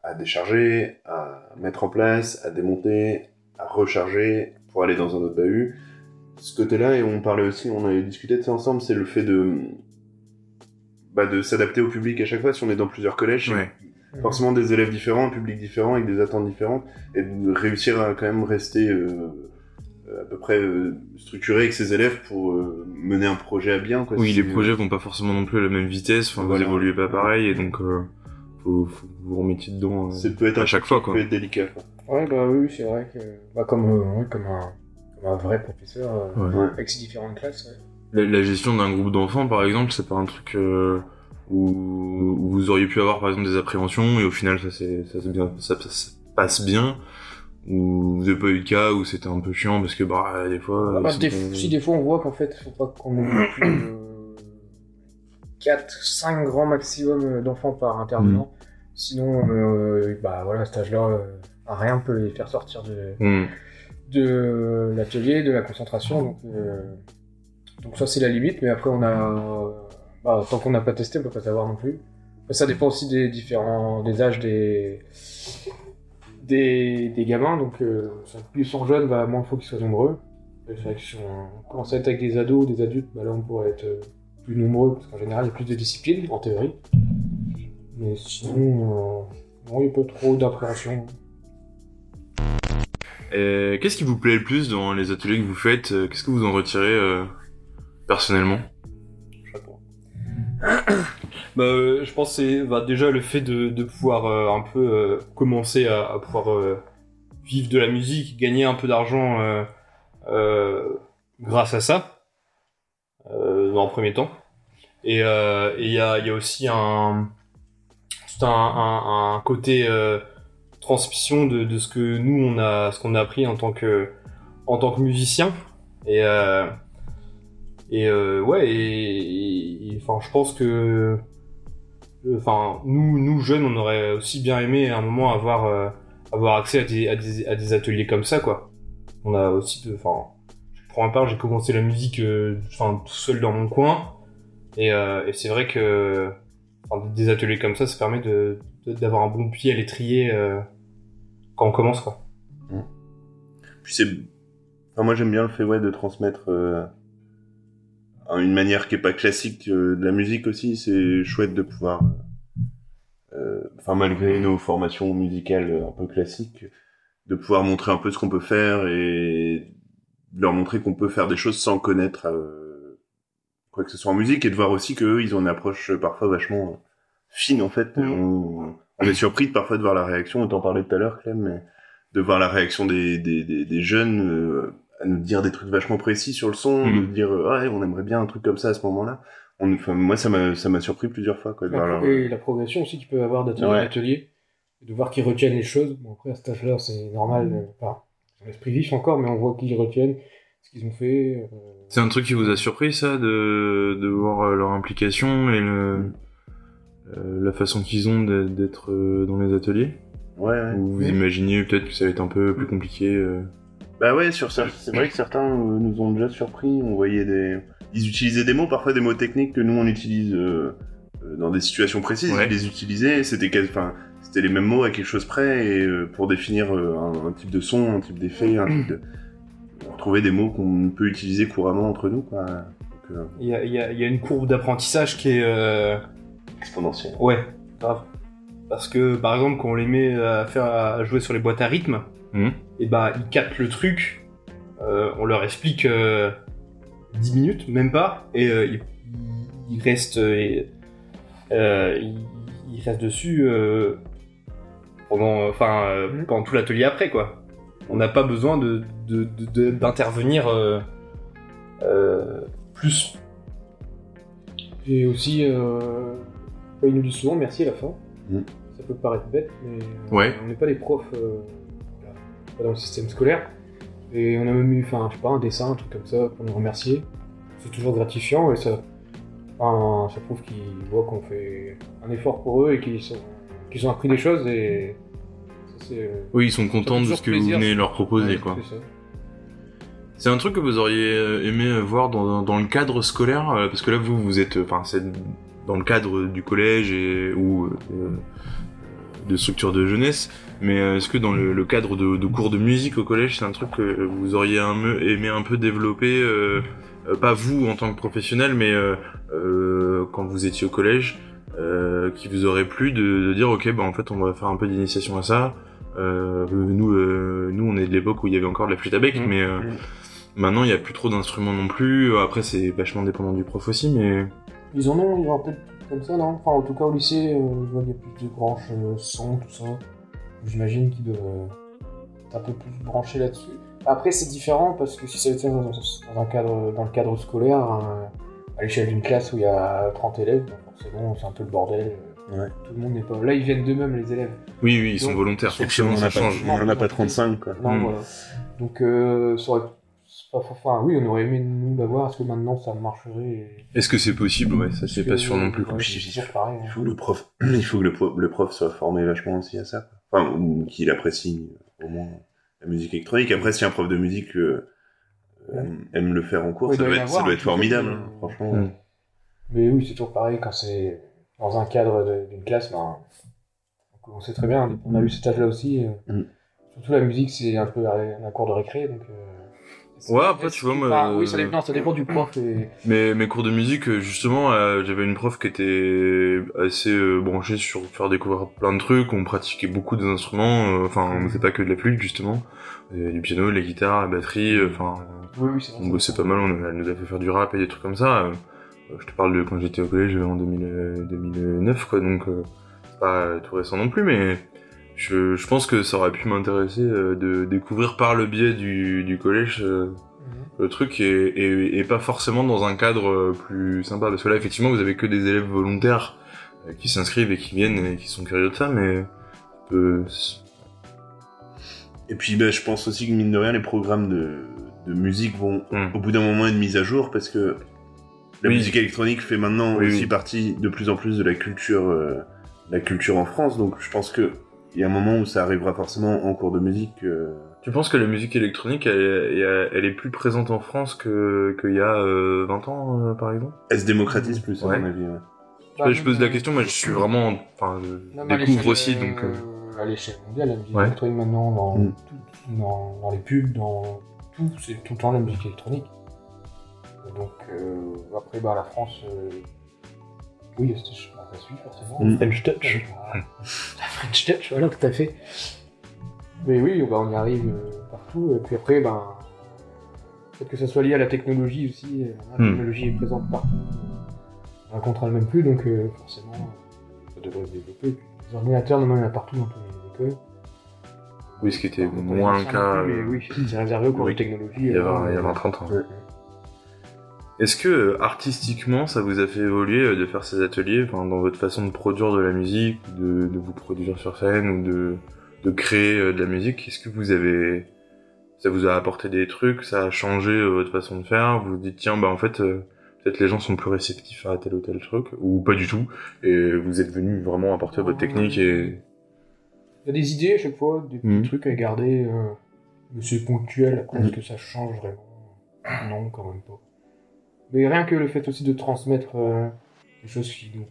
[SPEAKER 4] à décharger, à mettre en place, à démonter, à recharger pour aller dans un autre bahut. Ce côté-là, et on parlait aussi, on avait discuté de ça ensemble, c'est le fait de bah, de s'adapter au public à chaque fois. Si on est dans plusieurs collèges,
[SPEAKER 1] Ouais.
[SPEAKER 4] forcément des élèves différents, un public différent, avec des attentes différentes, et de réussir à quand même rester euh, à peu près euh, structuré avec ses élèves pour euh, mener un projet à bien. Quoi,
[SPEAKER 1] Oui,
[SPEAKER 4] Si-
[SPEAKER 1] les projets vont pas forcément non plus à la même vitesse, enfin,
[SPEAKER 4] Voilà.
[SPEAKER 1] vous évoluez pas pareil, et donc, faut, faut que vous remettiez dedans euh,
[SPEAKER 4] Ça peut être
[SPEAKER 1] à chaque fois, quoi.
[SPEAKER 4] peut être délicat. Quoi.
[SPEAKER 3] Ouais, bah oui, c'est vrai que. Bah, comme, euh, oui, comme, un, comme un vrai professeur euh,
[SPEAKER 1] Ouais.
[SPEAKER 3] Avec ses différentes classes. Ouais.
[SPEAKER 1] La, la gestion d'un groupe d'enfants, par exemple, c'est pas un truc euh, où, où vous auriez pu avoir, par exemple, des appréhensions, et au final, ça, c'est, ça, c'est bien, ça, ça se passe bien, ou vous avez pas eu le cas où c'était un peu chiant, parce que, bah, des fois...
[SPEAKER 3] Bah, bah, des, Si des fois on voit qu'en fait, faut pas qu'on ait plus de 4, 5 grands maximum euh, d'enfants par intervenant. Sinon, euh, bah voilà, à cet âge-là, euh, rien peut les faire sortir de,
[SPEAKER 1] Hmm.
[SPEAKER 3] de l'atelier, de la concentration. Donc, euh, donc ça c'est la limite, mais après on a, bah, tant qu'on n'a pas testé, on peut pas savoir non plus. Ça dépend aussi des différents, des âges des des, des gamins. Donc plus ils sont jeunes, bah, moins il faut qu'ils soient nombreux. Et C'est vrai que si on commence à être avec des ados, des adultes, bah là on pourrait être plus nombreux parce qu'en général il y a plus de disciplines en théorie. Mais sinon, euh, non, il n'y a pas trop d'appréhension.
[SPEAKER 1] Et Qu'est-ce qui vous plaît le plus dans les ateliers que vous faites euh, Qu'est-ce que vous en retirez euh, personnellement? <coughs>
[SPEAKER 2] Bah, euh, je pense que c'est bah, déjà le fait de, de pouvoir euh, un peu euh, commencer à, à pouvoir euh, vivre de la musique, gagner un peu d'argent euh, euh, grâce à ça, un premier temps. Et euh, il y, a, aussi un, un, côté euh, transmission de, ce que nous on a, ce qu'on a appris en tant que en tant que musicien. Et euh, et ouais, et, enfin, je pense que, enfin, nous, nous jeunes, on aurait aussi bien aimé à un moment avoir, avoir accès à des, à des, à des ateliers comme ça, quoi. On a aussi, enfin, pour ma part, j'ai commencé la musique, euh, enfin, tout seul dans mon coin, et, euh, et c'est vrai que, des ateliers comme ça, ça permet de, d'avoir un bon pied à l'étrier euh, quand on commence, quoi.
[SPEAKER 4] Puis c'est, enfin, moi j'aime bien le fait ouais de transmettre une manière qui est pas classique de la musique aussi. C'est chouette de pouvoir, euh, enfin malgré nos formations musicales un peu classiques, de pouvoir montrer un peu ce qu'on peut faire et leur montrer qu'on peut faire des choses sans connaître euh, quoi que ce soit en musique et de voir aussi qu'eux ils ont une approche euh, parfois vachement fine en fait.
[SPEAKER 2] Mhm.
[SPEAKER 4] On, on est surpris de parfois de voir la réaction. On t'en parlait tout à l'heure, Clem, mais de voir la réaction des, des, des, des jeunes euh, à nous dire des trucs vachement précis sur le son,
[SPEAKER 1] Mhm.
[SPEAKER 4] nous dire euh, ouais on aimerait bien un truc comme ça à ce moment-là. enfin, moi, ça m'a, ça m'a surpris plusieurs fois, quoi. de voir
[SPEAKER 3] La,
[SPEAKER 4] leur-
[SPEAKER 3] et la progression aussi qu'il peut y avoir d'atelier
[SPEAKER 4] Ouais.
[SPEAKER 3] en atelier, de voir qu'ils retiennent les choses. Bon, après, à cet âge-là, c'est normal. euh, Enfin, l'esprit vif encore, mais on voit qu'ils retiennent ce qu'ils ont fait. euh,
[SPEAKER 1] C'est un truc qui vous a surpris, ça, de, de voir euh, leur implication et le, euh, la façon qu'ils ont d'être- dans les ateliers?
[SPEAKER 4] Ouais, ouais.
[SPEAKER 1] Ou vous
[SPEAKER 3] Oui.
[SPEAKER 1] imaginiez peut-être que ça va être un peu plus compliqué euh,
[SPEAKER 4] Bah ouais, sur ça, c'est vrai que certains nous ont déjà surpris. On voyait des, ils utilisaient des mots, parfois des mots techniques que nous on utilise dans des situations précises.
[SPEAKER 1] Ouais.
[SPEAKER 4] Ils les utilisaient, c'était quasi- enfin, c'était les mêmes mots à quelque chose près et euh, pour définir euh, un, un type de son, un type d'effet, un type de, on retrouvait des mots qu'on peut utiliser couramment entre nous, quoi. Donc, euh,
[SPEAKER 2] Il y a, il y a- il y a une courbe d'apprentissage qui est. euh,
[SPEAKER 4] exponentiel.
[SPEAKER 2] Ouais, grave. Parce que, par exemple, quand on les met à faire à jouer sur les boîtes à rythme,
[SPEAKER 1] Mhm.
[SPEAKER 2] et bah, ils captent le truc, euh, on leur explique euh, 10 minutes, même pas, et euh, ils, ils restent. euh, et, euh, ils, ils restent dessus euh, pendant, enfin, euh,
[SPEAKER 3] Mhm.
[SPEAKER 2] pendant tout l'atelier après, quoi. On n'a pas besoin de, de- de- de- d'intervenir euh, euh, plus.
[SPEAKER 3] Et aussi, euh, bah, ils nous disent souvent merci à la fin.
[SPEAKER 4] Mm.
[SPEAKER 3] Ça peut paraître bête, mais euh,
[SPEAKER 1] Ouais.
[SPEAKER 3] on n'est pas des profs euh, pas dans le système scolaire. Et on a même eu, enfin, je sais pas, un dessin, un truc comme ça pour nous remercier. C'est toujours gratifiant et ça, enfin, ça prouve qu'ils voient qu'on fait un effort pour eux et qu'ils sont, qu'ils ont appris des choses et ça euh,
[SPEAKER 1] Oui, ils sont contents de ce que vous venez leur proposer,
[SPEAKER 3] ouais,
[SPEAKER 1] quoi.
[SPEAKER 3] c'est
[SPEAKER 1] un truc que vous auriez euh, aimé euh, voir dans, dans le cadre scolaire, parce que là vous vous êtes, enfin c'est dans le cadre du collège et ou euh, de structure de jeunesse, mais est-ce que dans le, le cadre de, de cours de musique au collège, c'est un truc que vous auriez aimé un peu développer, euh, pas vous en tant que professionnel, mais euh, quand vous étiez au collège, euh, qui vous aurait plu de, de dire ok bah en fait on va faire un peu d'initiation à ça. Euh, nous, euh, nous on est de l'époque où il y avait encore de la flûte à bec,
[SPEAKER 2] Mhm.
[SPEAKER 1] mais euh, Maintenant, il n'y a plus trop d'instruments non plus. Après, c'est vachement dépendant du prof aussi, mais
[SPEAKER 3] Ils en ont, ils ont un peu de- comme ça, non? Enfin, en tout cas, au lycée, euh, je vois qu'il y a plus de branches euh, son, tout ça. J'imagine qu'ils doivent être un peu plus branchés là-dessus. Après, c'est différent parce que si ça était dans, dans un cadre, dans le cadre scolaire, hein, à l'échelle d'une classe où il y a 30 élèves, donc forcément, c'est un peu le bordel.
[SPEAKER 4] Ouais.
[SPEAKER 3] Tout le monde n'est pas. Là, ils viennent d'eux-mêmes, les élèves.
[SPEAKER 1] oui, oui, ils sont volontaires.
[SPEAKER 4] Et puis on
[SPEAKER 1] Forcément,
[SPEAKER 4] en a
[SPEAKER 1] ça
[SPEAKER 4] pas,
[SPEAKER 1] change.
[SPEAKER 4] on en a pas 35, quoi.
[SPEAKER 3] Non,
[SPEAKER 1] Hmm.
[SPEAKER 3] voilà. Donc, euh, ça aurait. c'est pas- Enfin, oui, on aurait aimé nous l'avoir. Est-ce que maintenant ça marcherait et-
[SPEAKER 1] Est-ce que c'est possible? Ouais, ça c'est pas sûr non plus.
[SPEAKER 3] ouais, c'est toujours pareil. hein.
[SPEAKER 4] Il faut que le prof, <clears throat> il faut que le, pro- le prof soit formé vachement aussi à ça. Enfin, ou qu'il apprécie euh, au moins la musique électronique. Après, si un prof de musique euh, aime le faire en cours,
[SPEAKER 3] Ouais,
[SPEAKER 4] ça doit
[SPEAKER 3] y
[SPEAKER 4] être, ça doit formidable. hein, franchement.
[SPEAKER 1] Mm.
[SPEAKER 3] Mais oui, c'est toujours pareil quand c'est dans un cadre de- d'une classe. Ben, on sait très bien, on a eu cet âge-là aussi. euh,
[SPEAKER 4] Mm.
[SPEAKER 3] Surtout la musique, c'est un peu un cours de récré. Donc, euh,
[SPEAKER 1] Ouais, après, tu vois, moi,
[SPEAKER 3] Enfin, oui,
[SPEAKER 1] euh,
[SPEAKER 3] ça dépend, ça dépend du prof. Et...
[SPEAKER 1] Mais mes cours de musique, euh, justement, euh, j'avais une prof qui était assez euh, branchée sur faire découvrir plein de trucs. On pratiquait beaucoup des instruments. euh, Enfin, on faisait pas que de la flûte, justement. Euh, du piano, de la guitare, la batterie. euh, Enfin,
[SPEAKER 3] Oui, oui, c'est vrai.
[SPEAKER 1] on bossait pas mal. On, elle nous a fait faire du rap et des trucs comme ça. Euh, je te parle de quand j'étais au collège en 2000, euh, 2009, quoi. Donc, euh, c'est pas tout récent non plus, mais je, je pense que ça aurait pu m'intéresser euh, de découvrir par le biais du, du collège euh,
[SPEAKER 3] Mhm.
[SPEAKER 1] le truc et, et, et pas forcément dans un cadre plus sympa. Parce que là, effectivement, vous avez que des élèves volontaires qui s'inscrivent et qui viennent et qui sont curieux de ça, mais euh,
[SPEAKER 4] Et puis, ben, je pense aussi que mine de rien, les programmes de, de musique vont
[SPEAKER 1] Mm.
[SPEAKER 4] au bout d'un moment être mis à jour parce que la
[SPEAKER 1] Oui.
[SPEAKER 4] musique électronique fait maintenant
[SPEAKER 1] Oui,
[SPEAKER 4] aussi
[SPEAKER 1] oui.
[SPEAKER 4] partie de plus en plus de la culture, euh, la culture en France. Donc, je pense que il y a un moment où ça arrivera forcément en cours de musique. euh,
[SPEAKER 1] tu penses que la musique électronique, elle, elle- elle est plus présente en France que qu'il y a euh, 20 ans, euh, par exemple?
[SPEAKER 4] Elle se démocratise plus, à
[SPEAKER 1] Ouais.
[SPEAKER 4] mon avis. ouais.
[SPEAKER 3] Bah,
[SPEAKER 1] Je pose la question, moi je suis vraiment... Enfin, je découvre aussi, donc...
[SPEAKER 3] À l'échelle mondiale, la musique
[SPEAKER 1] Ouais.
[SPEAKER 3] électronique maintenant, dans,
[SPEAKER 4] Mm.
[SPEAKER 3] tout- dans, dans les pubs, dans tout, c'est tout le temps la musique électronique. Donc, euh, après, bah, la France, euh, oui, c'est- bah, ça suit forcément.
[SPEAKER 4] Mm.
[SPEAKER 2] French Touch.
[SPEAKER 3] Voilà. <laughs> La French Touch, voilà, tout à fait. Mais oui, bah, on y arrive euh, partout. Et puis après, ben, peut-être que ça soit lié à la technologie aussi. La
[SPEAKER 1] Hmm.
[SPEAKER 3] technologie est présente partout. On la contrôle même plus, donc euh, forcément, ça devrait se développer. Les ordinateurs, maintenant, il y en a partout dans toutes les écoles.
[SPEAKER 1] Oui, ce qui était moins le cas
[SPEAKER 3] plus, mais oui, c'est réservé aux cours
[SPEAKER 1] oui.
[SPEAKER 3] de technologie.
[SPEAKER 1] il y a
[SPEAKER 3] alors,
[SPEAKER 1] 20 il y a
[SPEAKER 3] euh,
[SPEAKER 1] 20 30 ans.
[SPEAKER 4] Ouais.
[SPEAKER 1] Est-ce que euh, artistiquement, ça vous a fait évoluer euh, de faire ces ateliers, enfin, dans votre façon de produire de la musique, de, de vous produire sur scène ou de, de créer euh, de la musique? Est-ce que vous avez, ça vous a apporté des trucs, ça a changé votre façon de faire? Vous vous dites tiens, bah en fait, peut-être les gens sont plus réceptifs à tel ou tel truc, ou pas du tout, et vous êtes venu vraiment apporter votre technique et
[SPEAKER 3] Il y a des idées à chaque fois, des petits
[SPEAKER 1] Mhm.
[SPEAKER 3] trucs à garder, euh, mais c'est ponctuel. Après,
[SPEAKER 1] Mhm.
[SPEAKER 3] est-ce que ça change vraiment Non, quand même pas. Mais rien que le fait aussi de transmettre euh, des choses qui nous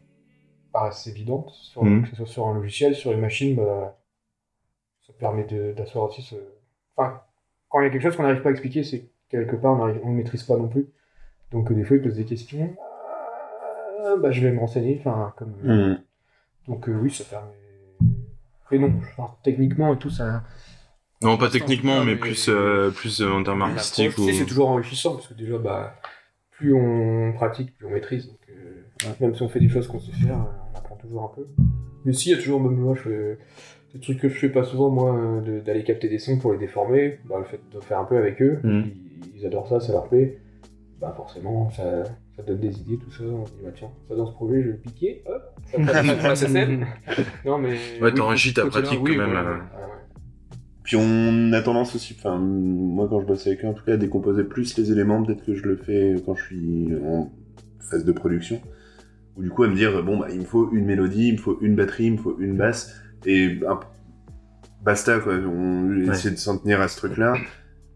[SPEAKER 3] paraissent évidentes, sur,
[SPEAKER 1] Mhm.
[SPEAKER 3] que ce soit sur un logiciel, sur une machine, bah, ça permet de- d'asseoir aussi ce... Enfin, quand il y a quelque chose qu'on n'arrive pas à expliquer, c'est que quelque part on ne maîtrise pas non plus. Donc euh, des fois, ils posent des questions. Euh, bah, je vais me renseigner, enfin, comme...
[SPEAKER 4] Mhm.
[SPEAKER 3] Donc euh, oui, ça permet. Mais non, enfin, techniquement et tout ça.
[SPEAKER 1] non pas techniquement, mais
[SPEAKER 3] mais-
[SPEAKER 1] plus euh, plus euh, en termes artistiques ou
[SPEAKER 3] C'est toujours enrichissant parce que déjà, bah, plus on pratique, plus on maîtrise. Donc, euh, même si on fait des choses qu'on sait faire, euh, on apprend toujours un peu. Mais si, il y a toujours, même moi, je fais des trucs que je fais pas souvent, moi, euh, d'aller capter des sons pour les déformer. Bah, le fait de faire un peu avec eux,
[SPEAKER 1] Mhm.
[SPEAKER 3] ils, ils adorent ça, ça leur plaît. Bah, forcément, ça, ça donne des idées, tout ça. On se dit, bah, tiens, ça dans ce projet, je vais le piquer, hop, ça passe scène. Non, mais.
[SPEAKER 1] Ouais,
[SPEAKER 3] oui,
[SPEAKER 1] t'enrichis ta pratique
[SPEAKER 3] oui,
[SPEAKER 1] quand même, euh.
[SPEAKER 3] ouais.
[SPEAKER 4] Puis on a tendance aussi, enfin moi quand je bosse avec eux en tout cas, à décomposer plus les éléments, peut-être que je le fais quand je suis en phase de production, ou du coup à me dire bon bah il me faut une mélodie, il me faut une batterie, il me faut une basse, et un- basta quoi, on
[SPEAKER 1] Ouais.
[SPEAKER 4] essaie de s'en tenir à ce truc-là,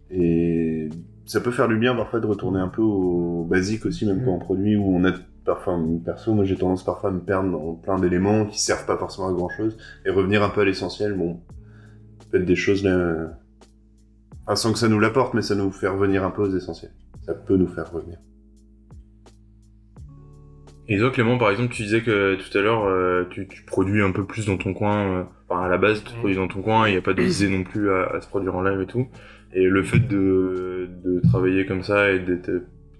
[SPEAKER 4] et ça peut faire du bien parfois de retourner un peu au basique aussi, même quand on produit, où on a parfois, perso, moi j'ai tendance parfois à me perdre dans plein d'éléments qui servent pas forcément à grand chose, et revenir un peu à l'essentiel, bon, peut-être des choses là, enfin, sans que ça nous l'apporte, mais ça nous fait revenir un peu aux essentiels. Ça peut nous faire revenir.
[SPEAKER 1] Et toi, Clément, par exemple, tu disais que tout à l'heure, euh, tu, tu produis un peu plus dans ton coin. euh, Enfin, à la base, tu
[SPEAKER 3] Mm.
[SPEAKER 1] produis dans ton coin. Il n'y a pas de visée non plus à, à se produire en live et tout. Et le fait de, de travailler comme ça et d'être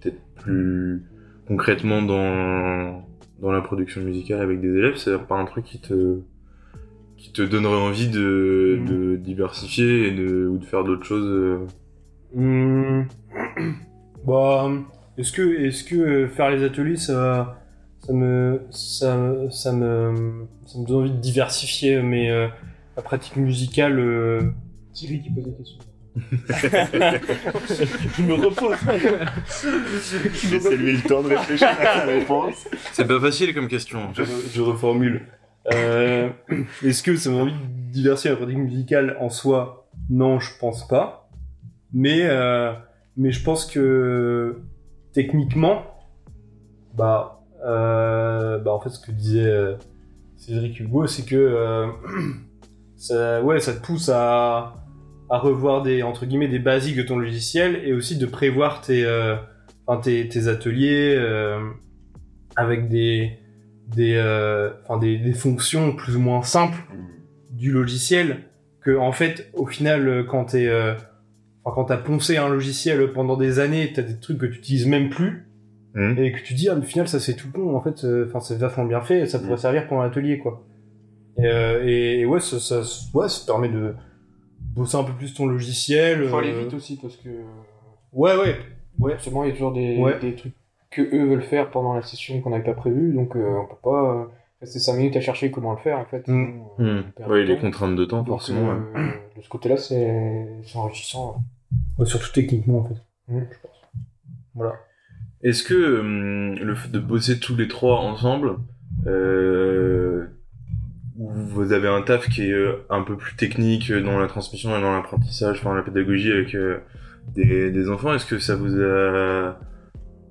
[SPEAKER 1] peut-être plus concrètement dans dans la production musicale avec des élèves, c'est pas un truc qui te qui te donnerait envie de, de diversifier et de ou de faire d'autres choses.
[SPEAKER 2] Hmm. <clears throat> Bah, est-ce que, est-ce que euh, faire les ateliers, ça, ça me, ça, ça me, ça me donne envie de diversifier mes, euh, ma pratique musicale. euh,
[SPEAKER 3] Thierry qui pose des questions. <laughs>
[SPEAKER 2] Je me repose.
[SPEAKER 4] Laissez-lui le temps de réfléchir à sa réponse.
[SPEAKER 1] C'est pas facile comme question.
[SPEAKER 2] je, je reformule. Euh, Est-ce que ça m'a envie de diversifier ma pratique musicale en soi? Non, je pense pas. Mais, euh, mais je pense que techniquement, bah, euh, bah en fait, ce que disait euh, Cédric Hugo, c'est que euh, <clears throat> ça, ouais, ça te pousse à, à revoir des entre guillemets des basiques de ton logiciel et aussi de prévoir tes, euh, tes, tes ateliers avec des des, euh, enfin, des, des fonctions plus ou moins simples du logiciel que en fait au final euh, quand t'es euh, enfin, quand t'as poncé un logiciel pendant des années t'as des trucs que tu utilises même plus
[SPEAKER 1] Mhm.
[SPEAKER 2] et que tu dis ah mais au final ça c'est tout con en fait euh, enfin c'est vachement bien fait et ça pourrait
[SPEAKER 4] Mhm.
[SPEAKER 2] servir pour un atelier quoi et, euh, et, et ouais ça, ça ouais ça te permet de bosser un peu plus ton logiciel
[SPEAKER 3] Il faut aller
[SPEAKER 2] euh,
[SPEAKER 3] vite aussi parce que
[SPEAKER 2] ouais ouais ouais
[SPEAKER 3] forcément il y a toujours des,
[SPEAKER 2] Ouais.
[SPEAKER 3] des trucs que eux veulent faire pendant la session qu'on n'avait pas prévu donc euh, on peut pas euh, rester 5 minutes à chercher comment le faire en fait.
[SPEAKER 2] Mm.
[SPEAKER 3] sinon, euh, on
[SPEAKER 1] Ouais,
[SPEAKER 3] du
[SPEAKER 1] les contraintes de temps,
[SPEAKER 3] Donc,
[SPEAKER 1] forcément. ouais.
[SPEAKER 3] euh, de ce côté-là c'est c'est enrichissant.
[SPEAKER 2] Ouais, surtout techniquement en fait
[SPEAKER 3] Mm, je pense.
[SPEAKER 2] voilà
[SPEAKER 1] Est-ce que hum, le fait de bosser tous les trois ensemble, euh, où vous avez un taf qui est euh, un peu plus technique dans la transmission et dans l'apprentissage, enfin la pédagogie avec euh, des, des enfants, est-ce que ça vous a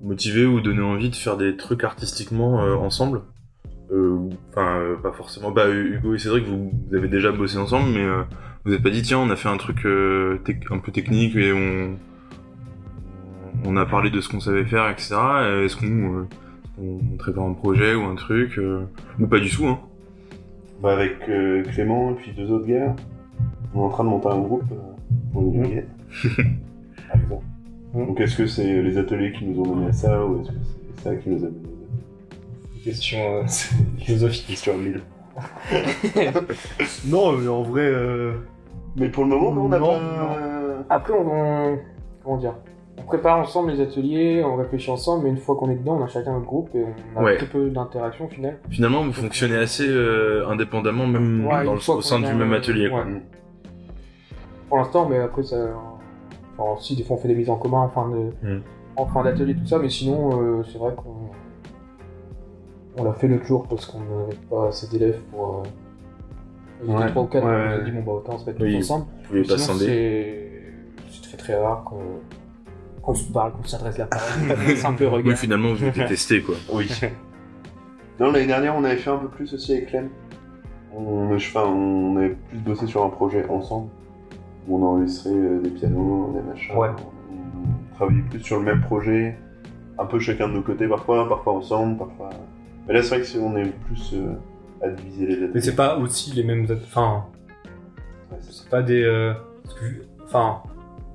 [SPEAKER 1] motivé ou donné envie de faire des trucs artistiquement euh, ensemble. Euh, Enfin, euh, pas forcément. Bah, Hugo et Cédric, vous, vous avez déjà bossé ensemble, mais euh, vous n'avez pas dit tiens, on a fait un truc euh, un peu technique et on on a parlé de ce qu'on savait faire, etc. Est-ce qu'on euh, on pas un projet ou un truc euh, Ou pas du tout, hein.
[SPEAKER 4] Bah, avec euh, Clément et puis deux autres gars, on est en train de monter un groupe euh, pour une <laughs>
[SPEAKER 2] Mhm.
[SPEAKER 4] Donc est-ce que c'est les ateliers qui nous ont mené à ça ou est-ce que c'est ça qui nous a mené à
[SPEAKER 2] question euh, <laughs> philosophique
[SPEAKER 4] Question à mille. <laughs>
[SPEAKER 2] non mais en vrai euh,
[SPEAKER 4] Mais pour le moment, non, on n'a
[SPEAKER 2] Non,
[SPEAKER 4] pas...
[SPEAKER 3] Après on, on- comment dire on prépare ensemble les ateliers, on réfléchit ensemble, mais une fois qu'on est dedans, on a chacun notre groupe et on a
[SPEAKER 1] Ouais.
[SPEAKER 3] très peu d'interaction au final.
[SPEAKER 1] Finalement, vous fonctionnez assez euh, indépendamment, même
[SPEAKER 3] Ouais,
[SPEAKER 1] dans
[SPEAKER 3] une
[SPEAKER 1] le-
[SPEAKER 3] fois
[SPEAKER 1] au sein du même atelier. quoi.
[SPEAKER 3] Pour l'instant, mais après, ça. Enfin, si, des fois, on fait des mises en commun en fin de.
[SPEAKER 1] Mm.
[SPEAKER 3] En fin d'atelier, tout ça, mais sinon, euh, c'est vrai qu'on. On l'a fait l'autre jour parce qu'on n'avait pas assez d'élèves pour. Euh...
[SPEAKER 2] Ouais,
[SPEAKER 3] trois ou quatre,
[SPEAKER 2] ouais,
[SPEAKER 3] on
[SPEAKER 2] ouais.
[SPEAKER 3] dit, bon, bah, autant se mettre
[SPEAKER 1] Oui.
[SPEAKER 3] tous ensemble.
[SPEAKER 1] Vous pas
[SPEAKER 3] Sinon, c'est. C'est très très rare qu'on. Qu'on se parle, qu'on s'adresse la parole. <laughs> c'est un peu
[SPEAKER 1] Oui,
[SPEAKER 3] regard.
[SPEAKER 1] finalement, vous détestez, quoi. <laughs>
[SPEAKER 4] Oui. Non, l'année dernière, on avait fait un peu plus aussi avec Clem. On, enfin, on avait plus bossé sur un projet ensemble. On enregistrait euh, des pianos, des machins.
[SPEAKER 2] Ouais.
[SPEAKER 4] On travaillait plus sur le même projet. Un peu chacun de nos côtés parfois, parfois ensemble, parfois. Mais là, c'est vrai que c'est- on est plus euh, à diviser les dates.
[SPEAKER 2] Mais c'est pas aussi les mêmes. Enfin, c'est pas des. euh, que- Enfin,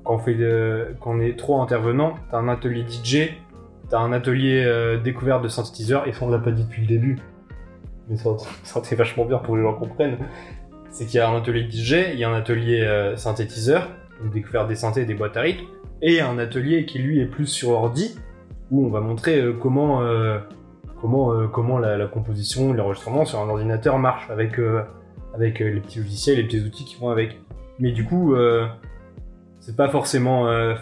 [SPEAKER 2] quand on fait quand on est trois intervenants, t'as un atelier DJ, t'as un atelier découverte de synthétiseurs, et ça on l'a pas dit depuis le début. Mais ça, ça c'est vachement bien pour que les gens comprennent. C'est qu'il y a un atelier DJ, il y a un atelier euh, synthétiseur, donc découverte des synthés et des boîtes à rythme, et un atelier qui lui est plus sur ordi, où on va montrer euh, comment euh, comment euh, comment la, la composition, l'enregistrement sur un ordinateur marche avec euh, avec euh, les petits logiciels, les petits outils qui vont avec. Mais du coup, euh, c'est pas forcément euh,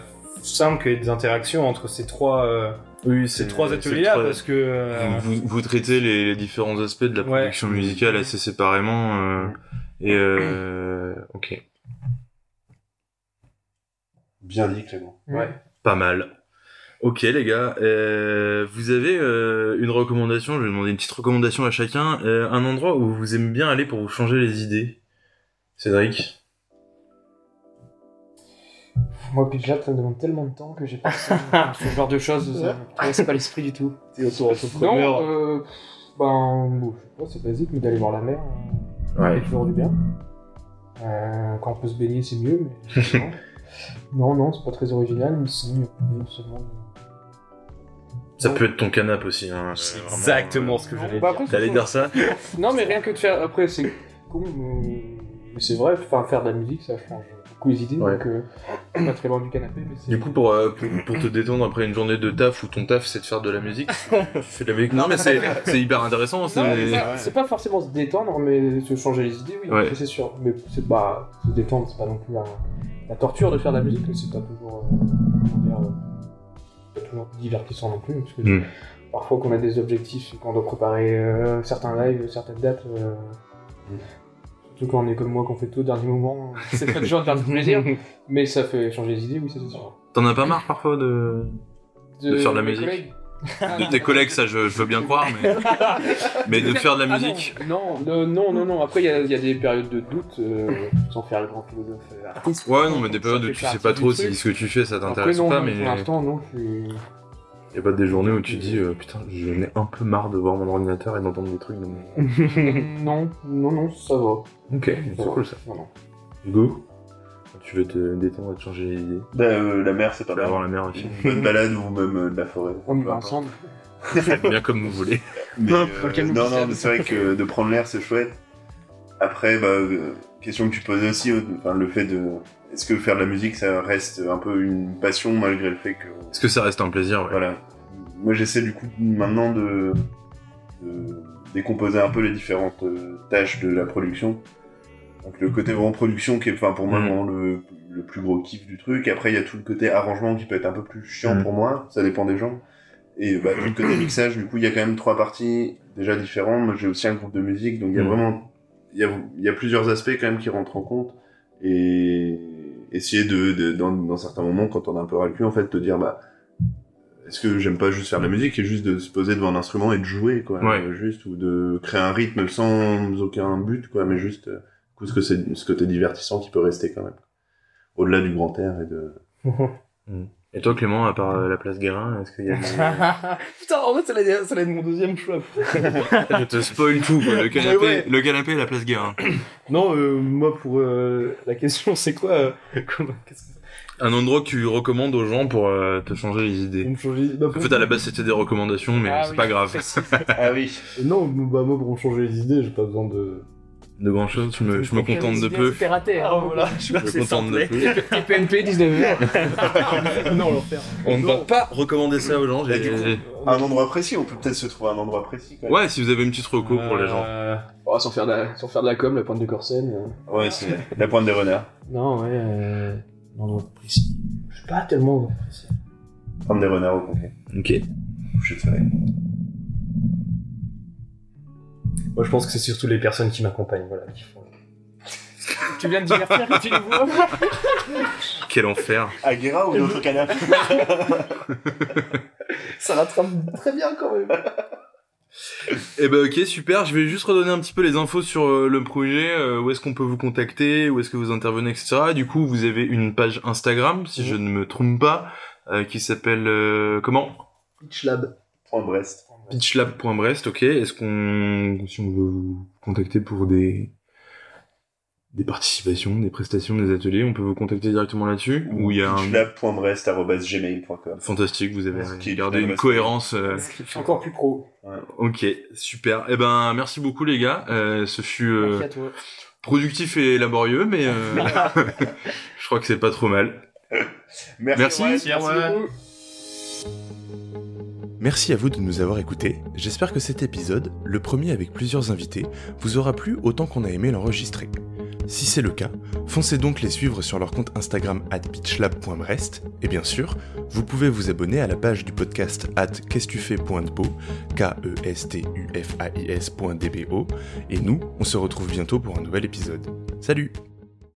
[SPEAKER 2] simple qu'il y ait des interactions entre ces trois euh,
[SPEAKER 1] Oui,
[SPEAKER 2] ces trois ateliers-là parce que euh,
[SPEAKER 1] Vous, vous traitez les, les différents aspects de la
[SPEAKER 2] Ouais.
[SPEAKER 1] production musicale assez séparément. euh, et euh, <clears throat> ok,
[SPEAKER 4] Bien dit, Clément.
[SPEAKER 2] ouais.
[SPEAKER 1] pas mal. Ok les gars, euh, vous avez euh, une recommandation, je vais demander une petite recommandation à chacun, euh, un endroit où vous aimez bien aller pour vous changer les idées. Cédric?
[SPEAKER 3] Moi, Pidgeot, ça me demande tellement de temps que j'ai pas ce ce genre de choses. <laughs> ça m'intéresse pas l'esprit du tout. Non, euh, pff, ben, bon, je sais pas, c'est basique, mais d'aller voir la mer, euh, ça
[SPEAKER 1] Ouais.
[SPEAKER 3] fait toujours du bien. Euh, quand on peut se baigner, c'est mieux, mais <laughs> non, non, c'est pas très original, mais sinon, a non seulement.
[SPEAKER 1] Ça peut être ton canapé aussi. Hein,
[SPEAKER 2] C'est
[SPEAKER 1] vraiment,
[SPEAKER 2] exactement
[SPEAKER 1] euh,
[SPEAKER 2] ce que j'allais
[SPEAKER 3] bah,
[SPEAKER 2] dire.
[SPEAKER 1] T'allais dire ça <laughs>
[SPEAKER 3] Non, mais rien que de faire. Après, c'est con, mais, mais c'est vrai, enfin, faire de la musique, ça change les idées,
[SPEAKER 1] Ouais.
[SPEAKER 3] donc euh, <clears throat> pas très loin du canapé, mais.
[SPEAKER 1] Du coup, pour, euh, pour, pour te détendre après une journée de taf où ton taf c'est de faire de la musique, tu fais de la musique. Non, mais c'est <laughs> c'est hyper intéressant.
[SPEAKER 3] Non,
[SPEAKER 1] c'est-
[SPEAKER 3] mais ça, c'est pas forcément se détendre, mais se changer les idées, oui,
[SPEAKER 1] Ouais.
[SPEAKER 3] c'est sûr. Mais c'est pas se détendre, c'est pas non plus la, la torture de faire de la musique, mais c'est pas toujours, euh, euh, pas toujours divertissant non plus, parce que
[SPEAKER 1] Mm.
[SPEAKER 3] parfois qu'on a des objectifs, et qu'on doit préparer euh, certains lives, certaines dates. euh, Surtout quand on est comme moi, qu'on fait tout au dernier moment, <laughs> c'est pas toujours de faire du plaisir, mais ça fait changer les idées, oui, ça c'est sûr.
[SPEAKER 1] T'en as pas marre parfois de, De faire de la musique.
[SPEAKER 3] collègues <laughs>
[SPEAKER 1] de tes collègues, ça je, je veux bien croire, mais, <laughs> mais de faire de la
[SPEAKER 3] Ah
[SPEAKER 1] musique.
[SPEAKER 3] non, non, non, non, non. Après, il y, a- il y a des périodes de doute, euh, sans faire le grand philosophe euh, artiste.
[SPEAKER 1] Ouais, non, mais des périodes où tu sais pas trop si ce que tu fais ça t'intéresse pas,
[SPEAKER 3] non,
[SPEAKER 1] mais
[SPEAKER 3] pour l'instant, non, je suis...
[SPEAKER 1] y a pas des journées où tu dis euh, putain, j'en ai un peu marre de voir mon ordinateur et d'entendre des trucs dans mon. <laughs>
[SPEAKER 3] non, non, non, ça va.
[SPEAKER 1] Ok, c'est cool ça.
[SPEAKER 3] Non.
[SPEAKER 1] Hugo, tu veux te détendre et te changer les idées?
[SPEAKER 4] Bah, euh, la mer, c'est pas mal.
[SPEAKER 1] voir la mer aussi.
[SPEAKER 4] Une balade ou même euh, de la forêt.
[SPEAKER 3] On y va ensemble.
[SPEAKER 1] bien comme vous voulez.
[SPEAKER 4] Mais,
[SPEAKER 3] Non,
[SPEAKER 4] euh, non, non, mais c'est vrai que de prendre l'air, c'est chouette. Après, bah, euh, question que tu posais aussi, euh, enfin, le fait de... Est-ce que faire de la musique, ça reste un peu une passion malgré le fait que...
[SPEAKER 1] Est-ce que ça reste un plaisir ouais.
[SPEAKER 4] Voilà. Moi, j'essaie du coup maintenant de, de décomposer un peu les différentes euh, tâches de la production. Donc le côté vraiment production qui est, enfin, pour moi,
[SPEAKER 1] Mhm.
[SPEAKER 4] vraiment le, le plus gros kiff du truc. Après, il y a tout le côté arrangement qui peut être un peu plus chiant
[SPEAKER 1] Mhm.
[SPEAKER 4] pour moi. Ça dépend des gens. Et bah, tout le côté mixage, du coup, il y a quand même trois parties déjà différentes. Moi, j'ai aussi un groupe de musique, donc il y a
[SPEAKER 1] Mhm.
[SPEAKER 4] vraiment, il y a, il y a plusieurs aspects quand même qui rentrent en compte. Et essayer de, de dans, dans certains moments, quand on a un peu ras le cul, en fait, te dire, bah, est-ce que j'aime pas juste faire de la musique et juste de se poser devant un instrument et de jouer, quoi.
[SPEAKER 1] Ouais.
[SPEAKER 4] Euh, juste, ou de créer un rythme sans aucun but, quoi, mais juste, euh, du coup, ce que c'est, ce côté divertissant qui peut rester quand même. Au-delà du grand air et de, <laughs>
[SPEAKER 1] Et toi Clément, à part euh, la place Guérin, est-ce qu'il y a des... <laughs>
[SPEAKER 2] Putain, en fait, ça allait ça allait être mon deuxième choix. <laughs>
[SPEAKER 1] Je te spoil tout, quoi. Le canapé,
[SPEAKER 2] ouais.
[SPEAKER 1] le canapé et la place Guérin. <clears throat>
[SPEAKER 2] non, euh, moi, pour euh, la question, c'est quoi euh, <laughs> comment- Qu'est-ce que
[SPEAKER 1] Un endroit que tu recommandes aux gens pour euh, te changer les idées.
[SPEAKER 2] Pour me changer bah,
[SPEAKER 1] En fait, à la base, c'était des recommandations, mais
[SPEAKER 3] Ah
[SPEAKER 1] c'est
[SPEAKER 3] oui,
[SPEAKER 1] pas grave.
[SPEAKER 4] ah oui.
[SPEAKER 2] Non, bah, moi, pour me changer les idées, j'ai pas besoin de
[SPEAKER 1] De grand chose, je me, je me contente de peu.
[SPEAKER 3] C'était raté.
[SPEAKER 2] Ah, voilà, je
[SPEAKER 1] me contente de peu.
[SPEAKER 3] Et PNP 19h.
[SPEAKER 2] non, l'enfer.
[SPEAKER 1] On ne va pas recommander ça aux gens.
[SPEAKER 4] Du coup, Un endroit précis, on peut peut-être se trouver un endroit précis quand même.
[SPEAKER 1] Ouais, si vous avez une petite reco pour les gens.
[SPEAKER 2] Euh,
[SPEAKER 3] Oh, sans, faire de la, sans faire de la com, la pointe de Corsen. euh.
[SPEAKER 4] Ouais, c'est la pointe des renards.
[SPEAKER 3] Non, ouais. Euh... Un endroit précis. Je sais pas tellement endroit précis.
[SPEAKER 4] Pointe des renards au concret.
[SPEAKER 1] Ok.
[SPEAKER 4] Je te ferai.
[SPEAKER 2] Moi, je pense que c'est surtout les personnes qui m'accompagnent, voilà, qui font.
[SPEAKER 3] Tu viens de divertir que tu les vois <laughs>
[SPEAKER 1] Quel enfer.
[SPEAKER 4] Aguera ou notre canapé <laughs>
[SPEAKER 3] Ça rattrape très bien quand même.
[SPEAKER 1] Eh ben ok, super. Je vais juste redonner un petit peu les infos sur euh, le projet, euh, où est-ce qu'on peut vous contacter, où est-ce que vous intervenez, etc. Du coup, vous avez une page Instagram, si je ne me trompe pas, euh, qui s'appelle euh, comment?
[SPEAKER 3] Pitch Lab.
[SPEAKER 4] Point Brest.
[SPEAKER 1] pitchlab.brest, ok. Est-ce qu'on, si on veut vous contacter pour des des participations, des prestations, des ateliers, on peut vous contacter directement là-dessus Ou il y a un fantastique, vous avez
[SPEAKER 4] qui
[SPEAKER 1] gardé
[SPEAKER 4] une
[SPEAKER 1] cohérence. euh,
[SPEAKER 3] Encore plus pro.
[SPEAKER 1] Ok, super. Eh ben, merci beaucoup les gars. Euh, ce fut euh,
[SPEAKER 3] Merci à toi.
[SPEAKER 1] productif et laborieux, mais euh, <laughs> <laughs> je crois que c'est pas trop mal. <laughs> Merci.
[SPEAKER 4] ouais.
[SPEAKER 3] Merci beaucoup.
[SPEAKER 1] Merci à vous de nous avoir écoutés. J'espère que cet épisode, le premier avec plusieurs invités, vous aura plu autant qu'on a aimé l'enregistrer. Si c'est le cas, foncez donc les suivre sur leur compte Instagram at pitchlab.brest, et bien sûr, vous pouvez vous abonner à la page du podcast at qu'est-ce-tu-fais.dbo, K-E-S-T-U-F-A-I-S.dbo, et nous, on se retrouve bientôt pour un nouvel épisode. Salut